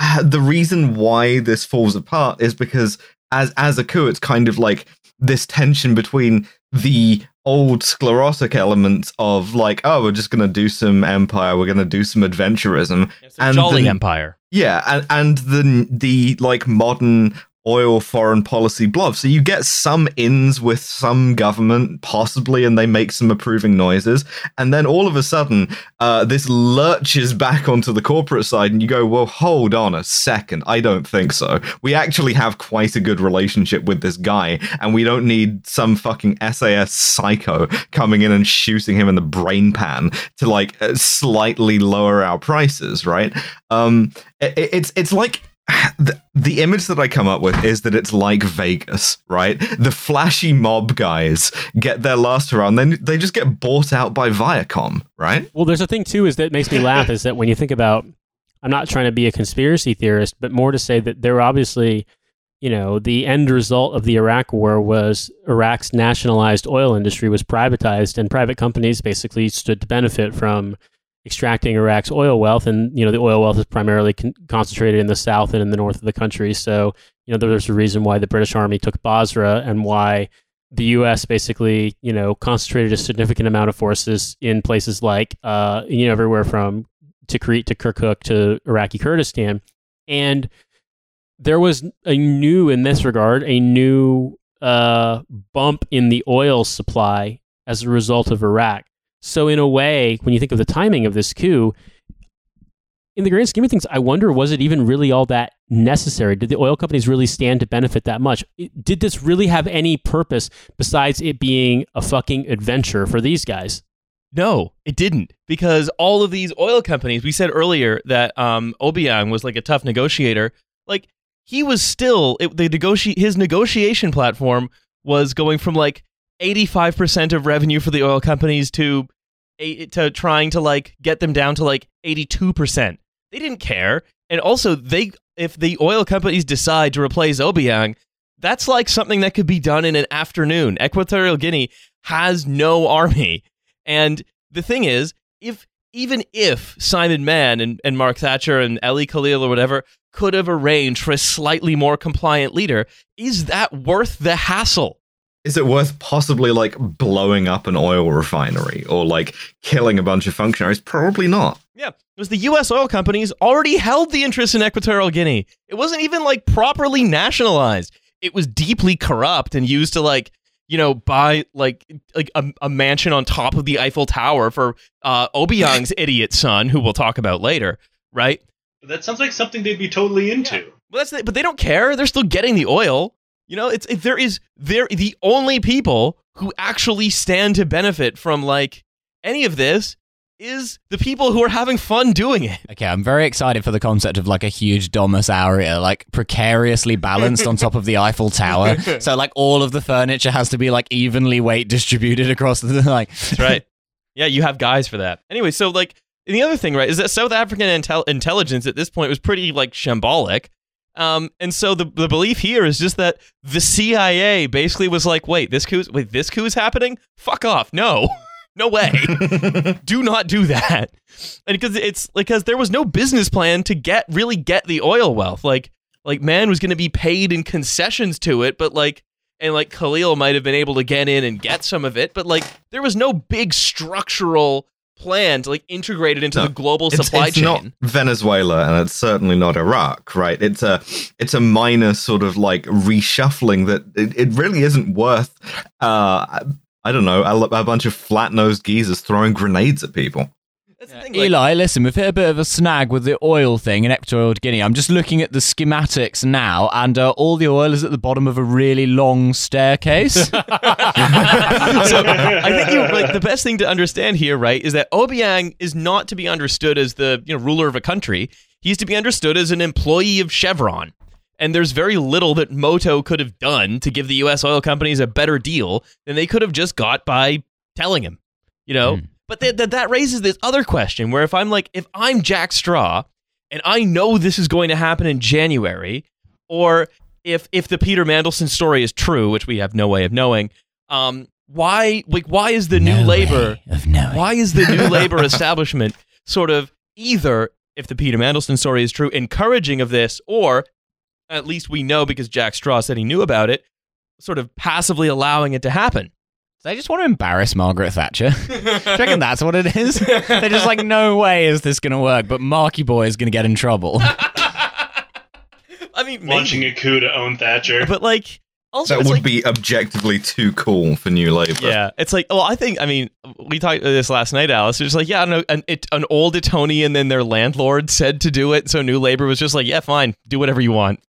uh, the reason why this falls apart is because as as a coup, it's kind of like this tension between the old sclerotic elements of like, oh, we're just gonna do some empire, we're gonna do some adventurism, a And jolly the- empire. yeah, and and the the like modern oil foreign policy blob. So you get some ins with some government, possibly, and they make some approving noises, and then all of a sudden, uh, this lurches back onto the corporate side, and you go, "Well, hold on a second, I don't think so. We actually have quite a good relationship with this guy, and we don't need some fucking SAS psycho coming in and shooting him in the brain pan to like uh, slightly lower our prices, right?" Um, it, it's it's like the, the image that I come up with is that it's like Vegas, right? The flashy mob guys get their last round, then they just get bought out by Viacom, right? Well, there's a thing too is that makes me laugh is that when you think about, I'm not trying to be a conspiracy theorist, but more to say that there were obviously, you know, the end result of the Iraq War was Iraq's nationalized oil industry was privatized, and private companies basically stood to benefit from extracting Iraq's oil wealth, and you know the oil wealth is primarily con- concentrated in the south and in the north of the country. So you know there's a reason why the British Army took Basra and why the U.S. basically you know concentrated a significant amount of forces in places like uh, you know everywhere from Tikrit to Kirkuk to Iraqi Kurdistan, and there was a new in this regard a new uh, bump in the oil supply as a result of Iraq. So, in a way, when you think of the timing of this coup, in the grand scheme of things, I wonder was it even really all that necessary? Did the oil companies really stand to benefit that much? Did this really have any purpose besides it being a fucking adventure for these guys? No, it didn't. Because all of these oil companies, we said earlier that um, Obiang was like a tough negotiator. Like he was still it, the negotiate his negotiation platform was going from like eighty five percent of revenue for the oil companies to to trying to like get them down to like eighty two percent. They didn't care, and also they if the oil companies decide to replace Obiang, that's like something that could be done in an afternoon. Equatorial Guinea has no army. And the thing is, if even if Simon Mann and, and Mark Thatcher and Ely Calil or whatever could have arranged for a slightly more compliant leader, is that worth the hassle? Is it worth possibly like blowing up an oil refinery or like killing a bunch of functionaries? Probably not. Yeah, because the U.S. oil companies already held the interest in Equatorial Guinea. It wasn't even like properly nationalized. It was deeply corrupt and used to like you know buy like like a, a mansion on top of the Eiffel Tower for uh, Obiang's idiot son, who we'll talk about later. Right? That sounds like something they'd be totally into. Well, that's the, but they don't care. They're still getting the oil. You know, it's if there is they're the only people who actually stand to benefit from like any of this is the people who are having fun doing it. Okay, I'm very excited for the concept of like a huge domus aurea, like precariously balanced on top of the Eiffel Tower. So like all of the furniture has to be like evenly weight distributed across the like. That's right. yeah, you have guys for that. Anyway, so like the other thing, right, is that South African intel- intelligence at this point was pretty like shambolic. Um, and so the the belief here is just that the CIA basically was like, wait, this coup, wait, this coup is happening? Fuck off! No, no way. do not do that. And because it's because there was no business plan to get really get the oil wealth. Like like Mann was going to be paid in concessions to it, but like and like Calil might have been able to get in and get some of it, but like there was no big structural plan to like integrate it into No, the global It's, supply it's chain. not Venezuela, and it's certainly not Iraq, right? It's a it's a minor sort of like reshuffling that it, it really isn't worth uh, I don't know, a, a bunch of flat nosed geezers throwing grenades at people. That's thing, like- Ely, listen, we've hit a bit of a snag with the oil thing in Equatorial Guinea. I'm just looking at the schematics now, and uh, all the oil is at the bottom of a really long staircase. so I think you, like the best thing to understand here, right, is that Obiang is not to be understood as the you know ruler of a country. He's to be understood as an employee of Chevron. And there's very little that Moto could have done to give the U.S. oil companies a better deal than they could have just got by telling him, you know. Hmm. But th- th- that raises this other question where if I'm like, if I'm Jack Straw and I know this is going to happen in January, or if if the Peter Mandelson story is true, which we have no way of knowing, um, why like why is the new labor of why is the new labor establishment sort of either if the Peter Mandelson story is true encouraging of this or at least we know because Jack Straw said he knew about it sort of passively allowing it to happen They just want to embarrass Margaret Thatcher. Do you reckon that's what it is? They're just like, no way is this going to work, but Marky Boy is going to get in trouble. I mean maybe, Launching a coup to own Thatcher. but like also That would like, be objectively too cool for New Labour. Yeah, it's like, well, I think, I mean, we talked about this last night, Alice. It's like, yeah, no, an, it, an old Etonian, then their landlord said to do it. So New Labor was just like, yeah, fine, do whatever you want.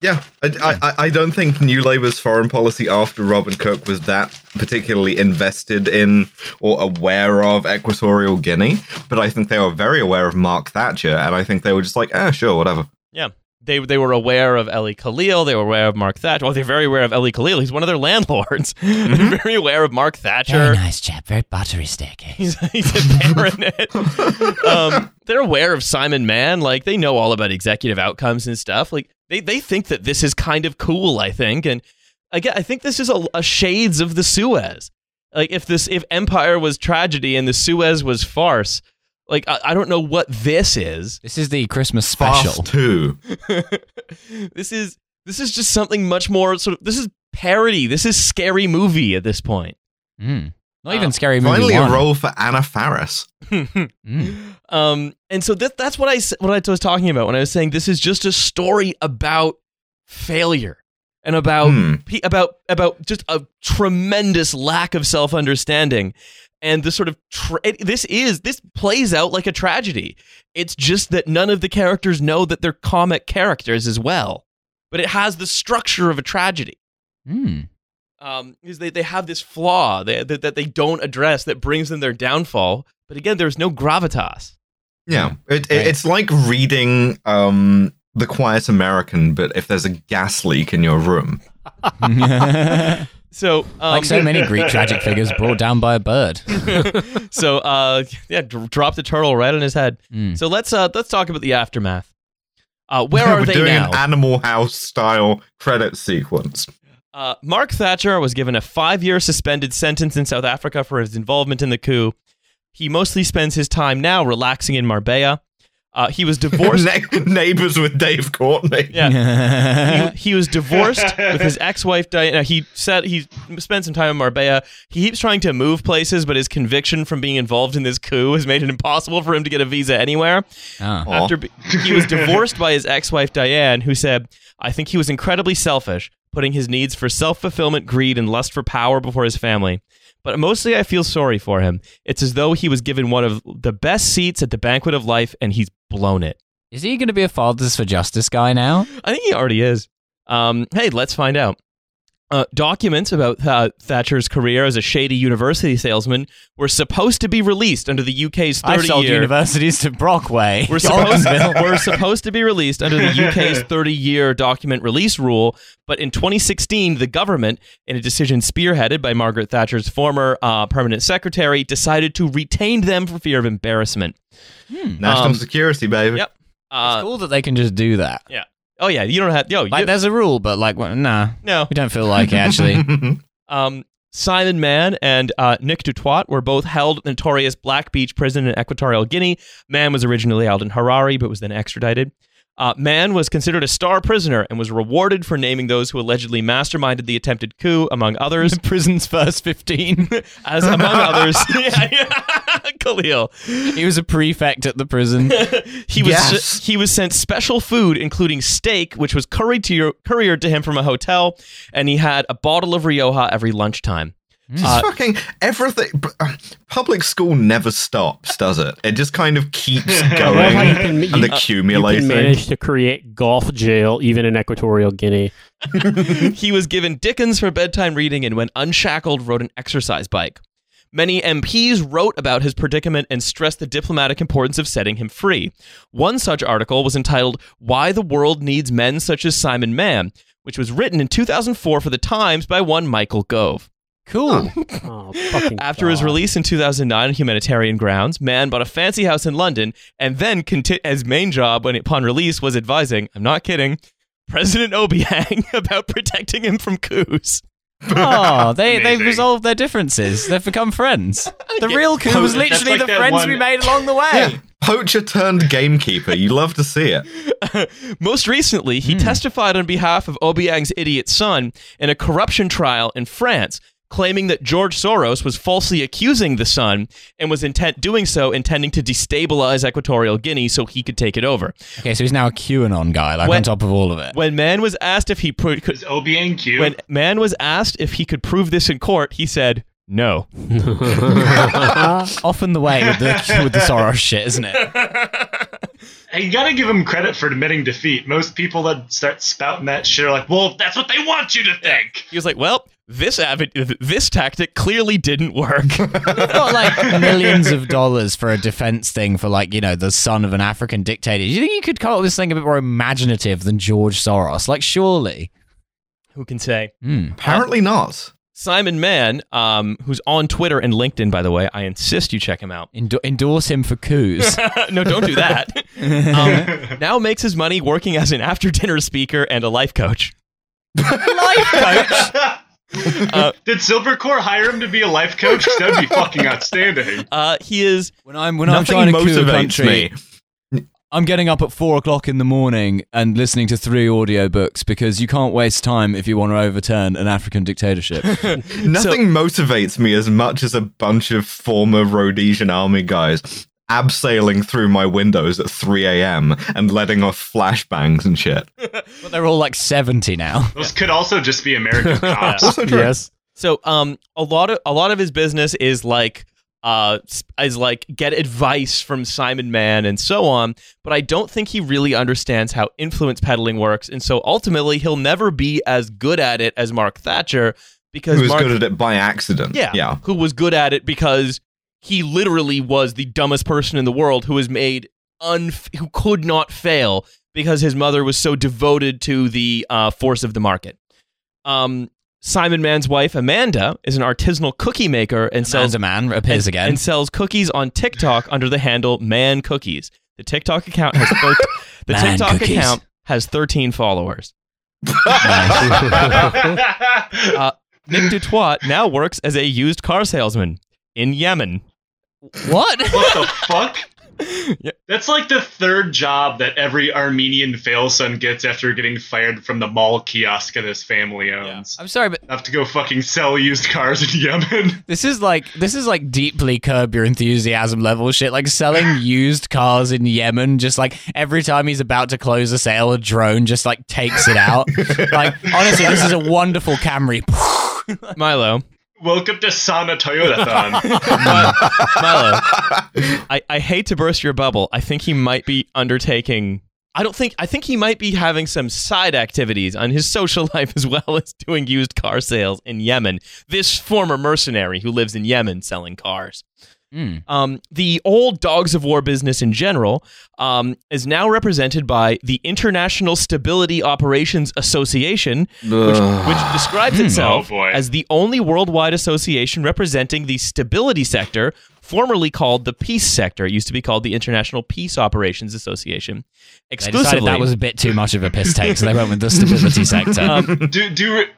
Yeah, I, I, I don't think New Labour's foreign policy after Robin Cook was that particularly invested in or aware of Equatorial Guinea, but I think they were very aware of Mark Thatcher, and I think they were just like, ah, sure, whatever. Yeah, they, they were aware of Ely Calil. They were aware of Mark Thatcher. Well, they're very aware of Ely Calil. He's one of their landlords. they're very aware of Mark Thatcher. Very nice chap, very buttery staircase. He's, he's a baronet. um, they're aware of Simon Mann. Like they know all about executive outcomes and stuff. Like they, they think that this is kind of cool. I think, and again, I think this is a, a shades of the Suez. Like if this if Empire was tragedy and the Suez was farce. Like I, I don't know what this is. This is the Christmas special. Fast two. this is this is just something much more sort of. This is parody. This is scary movie at this point. Mm. Not even scary movie Finally, one. a role for Anna Faris. Mm. Um, and so that, that's what I s- what I was talking about when I was saying this is just a story about failure and about pe- about about just a tremendous lack of self understanding and the sort of tra- it, this is this plays out like a tragedy. It's just that none of the characters know that they're comic characters as well, but it has the structure of a tragedy Mm. Um, is they, they have this flaw that, that, that they don't address that brings them their downfall. But again, there's no gravitas. Yeah, it, it, Right. it's like reading um, The Quiet American, but if there's a gas leak in your room. So, um, like so many Greek tragic figures brought down by a bird. so uh, yeah, d- drop the turtle right on his head. Mm. So let's uh, let's talk about the aftermath. Uh, where We're are they doing now? an Animal House style credit sequence. Uh, Mark Thatcher was given a five-year suspended sentence in South Africa for his involvement in the coup. He mostly spends his time now relaxing in Marbella. Uh, he was divorced. Ne- neighbors with Dave Courtney. Yeah. he, he was divorced with his ex-wife Diana. He said he spent some time in Marbella. He keeps trying to move places, but his conviction from being involved in this coup has made it impossible for him to get a visa anywhere. Oh. After be- he was divorced by his ex-wife Diane, who said, "I think he was incredibly selfish, putting his needs for self-fulfillment, greed, and lust for power before his family." But mostly, I feel sorry for him. It's as though he was given one of the best seats at the banquet of life, and he's blown it. Is he going to be a Fathers for Justice guy now? I think he already is. Um, hey, let's find out. Uh, documents about uh, Thatcher's career as a shady university salesman were supposed to be released under the UK's 30 I 30 sold year. universities to Brockway. We're supposed, Goldenville. we're supposed to be released under the UK's 30 year document release rule, but in 2016, the government, in a decision spearheaded by Margaret Thatcher's former uh, permanent secretary, decided to retain them for fear of embarrassment. National Um, security, baby. Yep. Uh, it's cool that they can just do that. Oh, yeah, you don't have. Yo, Like, you, there's a rule, but like, well, nah, no. we don't feel like it, actually. Um, Simon Mann and uh, Nick Dutoit were both held at notorious Black Beach prison in Equatorial Guinea. Mann was originally held in Harare, but was then extradited. Uh, Mann was considered a star prisoner and was rewarded for naming those who allegedly masterminded the attempted coup, among others. the prison's first 15. As among others, yeah, yeah. Calil. he was a prefect at the prison. He was Yes. he was sent special food, including steak, which was couriered to, couriered to him from a hotel, and he had a bottle of Rioja every lunchtime. Just Uh, fucking everything. uh, Public school never stops, does it? It just kind of keeps I love how going you can, you, and you accumulating. can manage to create golf jail even in Equatorial Guinea. he was given Dickens for bedtime reading and, when unshackled, rode an exercise bike. Many MPs wrote about his predicament and stressed the diplomatic importance of setting him free. One such article was entitled Why the World Needs Men Such as Simon Mann, which was written in 2004 for The Times by one Michael Gove. Cool. Oh, fucking After his release in 2009 on humanitarian grounds, Mann bought a fancy house in London and then conti- his main job when upon release was advising, I'm not kidding, President Obiang about protecting him from coups. Oh, they they've resolved their differences. They've become friends. The real coup was literally like the friends one- we made along the way. Yeah, poacher turned gamekeeper. You love to see it. Most recently, he Hmm. testified on behalf of Obiang's idiot son in a corruption trial in France, claiming that George Soros was falsely accusing the son and was intent doing so intending to destabilize Equatorial Guinea so he could take it over. Okay, so he's now a QAnon guy, like When- on top of all of it. When Mann was asked if he pro- could Is Obiang cute? when Mann was asked if he could prove this in court, he said no. Often the way with the with the Soros shit, isn't it? Hey, you gotta give him credit for admitting defeat. Most people that start spouting that shit are like, well, that's what they want you to think. He was like, "Well, this avid- this tactic clearly didn't work." Got like millions of dollars for a defense thing for like you know the son of an African dictator. Do you think you could come up with something a bit more imaginative than George Soros? Like surely. Who can say? Hmm. Apparently not. Simon Mann, um, who's on Twitter and LinkedIn, by the way, I insist you check him out. Endo- endorse him for coups. no, don't do that. um, now makes his money working as an after dinner speaker and a life coach. Life coach. Uh, Did Silvercorp hire him to be a life coach? 'Cause That'd be fucking outstanding. Uh, he is When I'm when I'm trying to coup a country, me. I'm getting up at four o'clock in the morning and listening to three audiobooks because you can't waste time if you want to overturn an African dictatorship. Nothing motivates me as much as a bunch of former Rhodesian army guys abseiling through my windows at 3 a.m. and letting off flashbangs and shit. but they're all like 70 now. Those could also just be American cops. Yes. so um a lot of a lot of his business is like uh is like get advice from Simon Mann and so on, but I don't think he really understands how influence peddling works, and so ultimately he'll never be as good at it as Mark Thatcher because Who was Mark good at it by accident. Yeah. Yeah. who was good at it because he literally was the dumbest person in the world who was made unf- who could not fail because his mother was so devoted to the uh, force of the market. Um, Simon Mann's wife Amanda is an artisanal cookie maker and sells a man appears and, again. and sells cookies on TikTok under the handle Man Cookies. The TikTok account has thir- the Man TikTok Cookies. account has 13 followers. Uh, Nick Dutoit now works as a used car salesman in Yemen. What? what the fuck? Yeah. That's like the third job that every Armenian fail son gets after getting fired from the mall kiosk that his family owns. I'm sorry, but I Have to go fucking sell used cars in Yemen. this is like this is like deeply curb your enthusiasm level shit. Like selling used cars in Yemen, just like every time he's about to close a sale, a drone just like takes it out. like honestly, this is a wonderful Camry. Milo, Welcome to Sana Toyotathon. Milo, I, I hate to burst your bubble. I think he might be undertaking. I don't think. I think he might be having some side activities on his social life as well as doing used car sales in Yemen. This former mercenary who lives in Yemen selling cars. Hmm. Um, the old dogs of war business in general um, is now represented by the International Stability Operations Association, which, which describes itself Oh, as the only worldwide association representing the stability sector, formerly called the peace sector. It used to be called the International Peace Operations Association. They Exclusively, decided that was a bit too much of a piss take, so they went with the stability sector. um, do do re-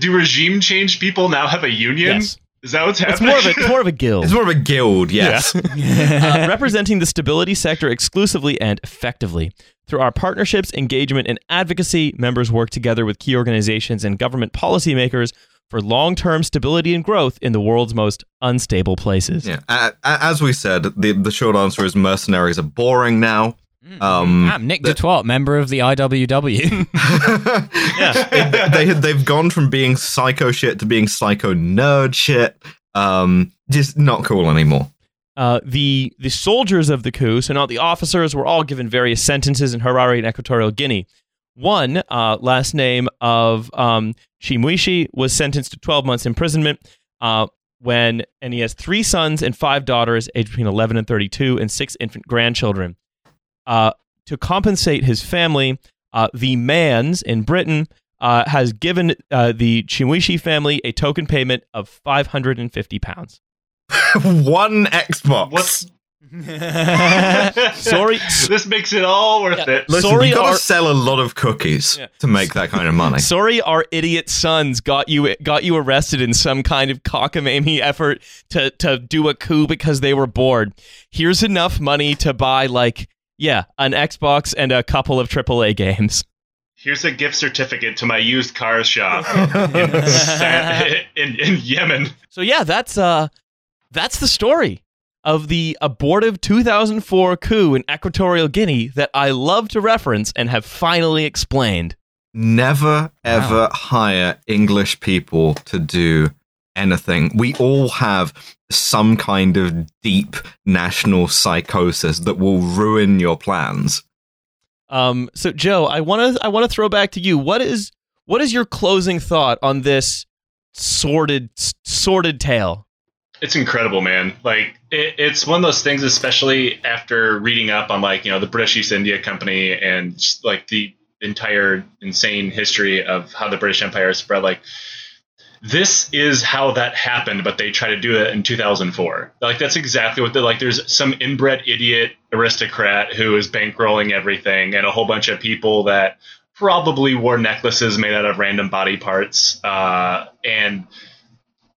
do regime change people now have a union? yes. Is that what's It's happening? more of a it's more of a guild. It's more of a guild, yes. uh, representing the stability sector exclusively and effectively. Through our partnerships, engagement, and advocacy, members work together with key organizations and government policymakers for long term stability and growth in the world's most unstable places. Yeah. A- a- as we said, the, the short answer is mercenaries are boring now. Um, I'm Nick Dutoit, member of the IWW. Yeah. they they've gone from being psycho shit to being psycho nerd shit. Um, just not cool anymore. Uh, the the soldiers of the coup, so not the officers, were all given various sentences in Harare and Equatorial Guinea. One, uh, last name of um, Chimwishi, was sentenced to 12 months imprisonment. Uh, when and he has three sons and five daughters, aged between 11 and 32, and six infant grandchildren. Uh, to compensate his family, uh, the Manns in Britain uh, has given uh, the Chimwishi family a token payment of 550 pounds. One Xbox. What's Sorry, this makes it all worth Yeah. it. Listen, Sorry, you gotta our- sell a lot of cookies Yeah. to make that kind of money. Sorry, our idiot sons got you got you arrested in some kind of cockamamie effort to to do a coup because they were bored. Here's enough money to buy like yeah, an Xbox and a couple of AAA games. Here's a gift certificate to my used car shop in, in, in Yemen. So yeah, that's uh that's the story of the abortive 2004 coup in Equatorial Guinea that I love to reference and have finally explained. Never ever hire English people to do anything. We all have some kind of deep national psychosis that will ruin your plans. Um, so Joe, I want to I want to throw back to you. What is what is your closing thought on this sordid sordid tale? It's incredible, man. Like it, it's one of those things, especially after reading up on like you know the British East India Company and just, like the entire insane history of how the British Empire spread. Like this is how that happened, but they tried to do it in 2004. Like that's exactly what they're like. There's some inbred idiot aristocrat who is bankrolling everything, and a whole bunch of people that probably wore necklaces made out of random body parts, uh, and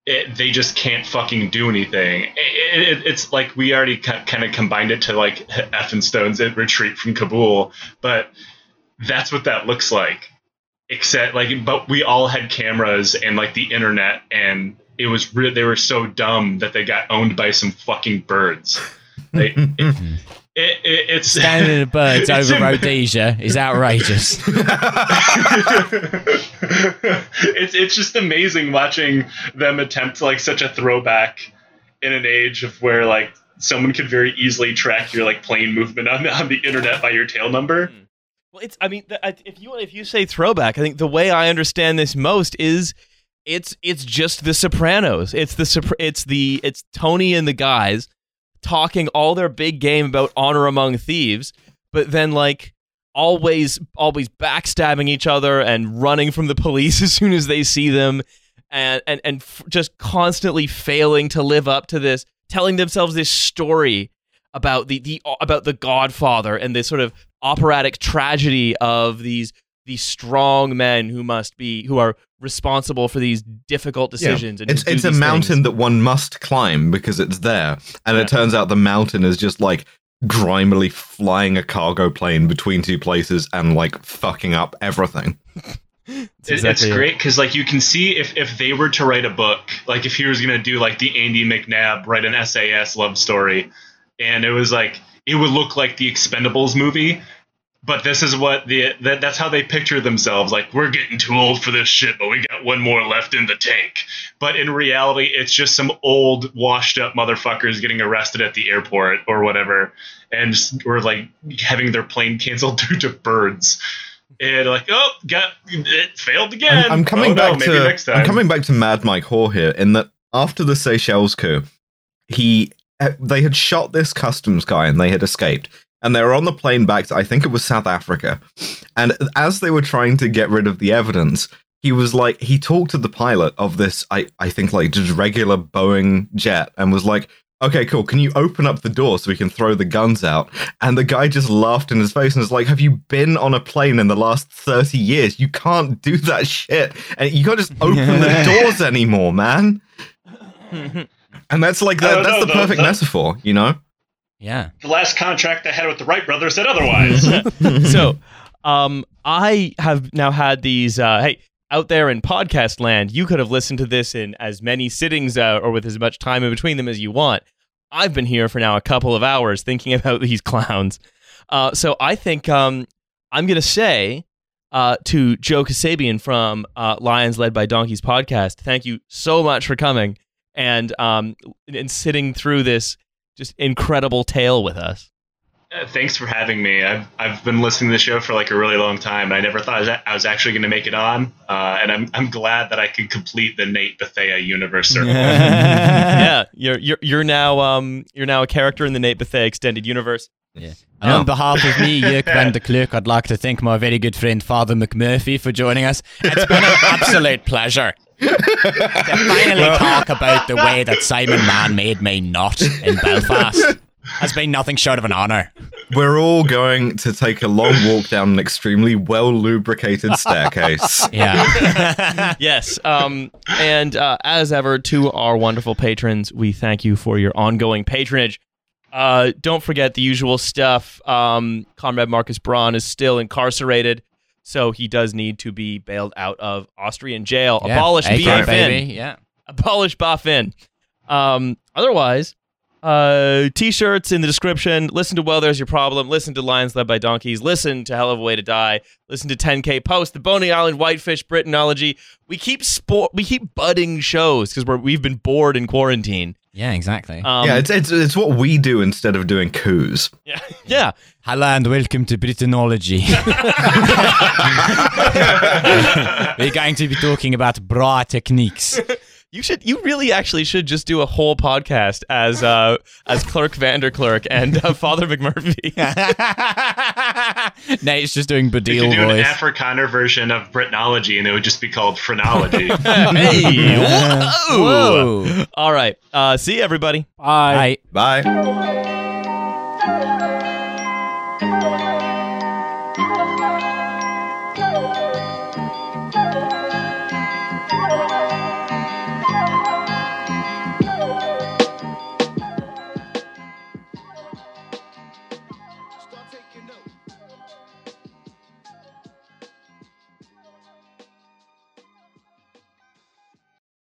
it, they just can't fucking do anything. It, it, it's like we already kind of combined it to like Stone's retreat from Kabul, but that's what that looks like. Except like, but we all had cameras and like the internet, and it was re- they were so dumb that they got owned by some fucking birds. They, it, it, it, it's Standing in birds over am- Rhodesia is outrageous. it's it's just amazing watching them attempt like such a throwback in an age of where like someone could very easily track your like plane movement on on the internet by your tail number. Hmm. Well, it's I mean, if you if you say throwback, I think the way I understand this most is it's it's just the Sopranos. It's the it's the it's Tony and the guys talking all their big game about honor among thieves, but then like always always backstabbing each other and running from the police as soon as they see them and and and f- just constantly failing to live up to this telling themselves this story about the the about the godfather and this sort of operatic tragedy of these these strong men who must be who are responsible for these difficult decisions and It's it's a mountain things. that one must climb because it's there, and Yeah. it turns out the mountain is just like grimily flying a cargo plane between two places and like fucking up everything. It- exactly it's great because like you can see if if they were to write a book, like if he was gonna do like the Andy McNab write an SAS love story, and it was like it would look like the Expendables movie. But this is what the that, that's how they picture themselves. Like we're getting too old for this shit, but we got one more left in the tank. But in reality, it's just some old, washed up motherfuckers getting arrested at the airport or whatever, and just, or like having their plane canceled due to birds. And like, oh, got it failed again. I'm, I'm coming Oh, no, back maybe to next time. I'm coming back to Mad Mike Hoare here in that after the Seychelles coup, he Uh, they had shot this customs guy and they had escaped. And they were on the plane back to I think it was South Africa. And as they were trying to get rid of the evidence, he was like he talked to the pilot of this I, I think like just regular Boeing jet and was like, Okay, cool. Can you open up the door so we can throw the guns out? And the guy just laughed in his face and was like, Have you been on a plane in the last 30 years? You can't do that shit. And you can't just open the doors anymore, man. And that's like I that's know, the though. perfect That- metaphor, you know? Yeah. the last contract I had with the Wright brothers said otherwise. so um i have now had these uh hey out there in podcast land you could have listened to this in as many sittings uh, or with as much time in between them as you want i've been here for now a couple of hours thinking about these clowns Uh, so I think um, I'm going to say uh, to Joe Kassabian from uh, Lions Led by Donkeys podcast, thank you so much for coming and um, and sitting through this just incredible tale with us. Uh, thanks for having me. I've, I've been listening to the show for like a really long time, and I never thought I was, a- I was actually going to make it on. Uh, and I'm, I'm glad that I could complete the Nate Bethea universe yeah, you're you're you're now um you're now a character in the Nate Bethea extended universe. And on behalf of me, Jörg van der Klook, I'd like to thank my very good friend Father McMurphy for joining us. It's been an absolute pleasure to finally talk about the way that Simon Mann made me not in Belfast. Has been nothing short of an honour. We're all going to take a long walk down an extremely well lubricated staircase. Yeah. yes. Um, and uh, as ever, to our wonderful patrons, we thank you for your ongoing patronage. Uh, don't forget the usual stuff. Um, Comrade Marcus Braun is still incarcerated, so he does need to be bailed out of Austrian jail. Yeah. Abolish AK, baby. Yeah. Abolish BFN. Um, otherwise, uh, t-shirts in the description. Listen to Well, There's Your Problem. Listen to Lions Led by Donkeys. Listen to Hell of a Way to Die. Listen to 10K Post, the Boney Island Whitefish Britanology. We keep sport. We keep budding shows because we're we've been bored in quarantine. Yeah, exactly. Um, yeah, it's, it's it's what we do instead of doing coups. yeah, yeah. Hello and welcome to Britanology. We're going to be talking about bra techniques. You should. You really actually should just do a whole podcast as uh as Clerk Vanderclerk and uh, Father McMurphy. Nate's just doing We could Badil do an. Afrikaner version of Britanology, and it would just be called Phrenology. hey, whoa. Whoa. All right. Uh, see you, everybody. Bye. Bye. Bye.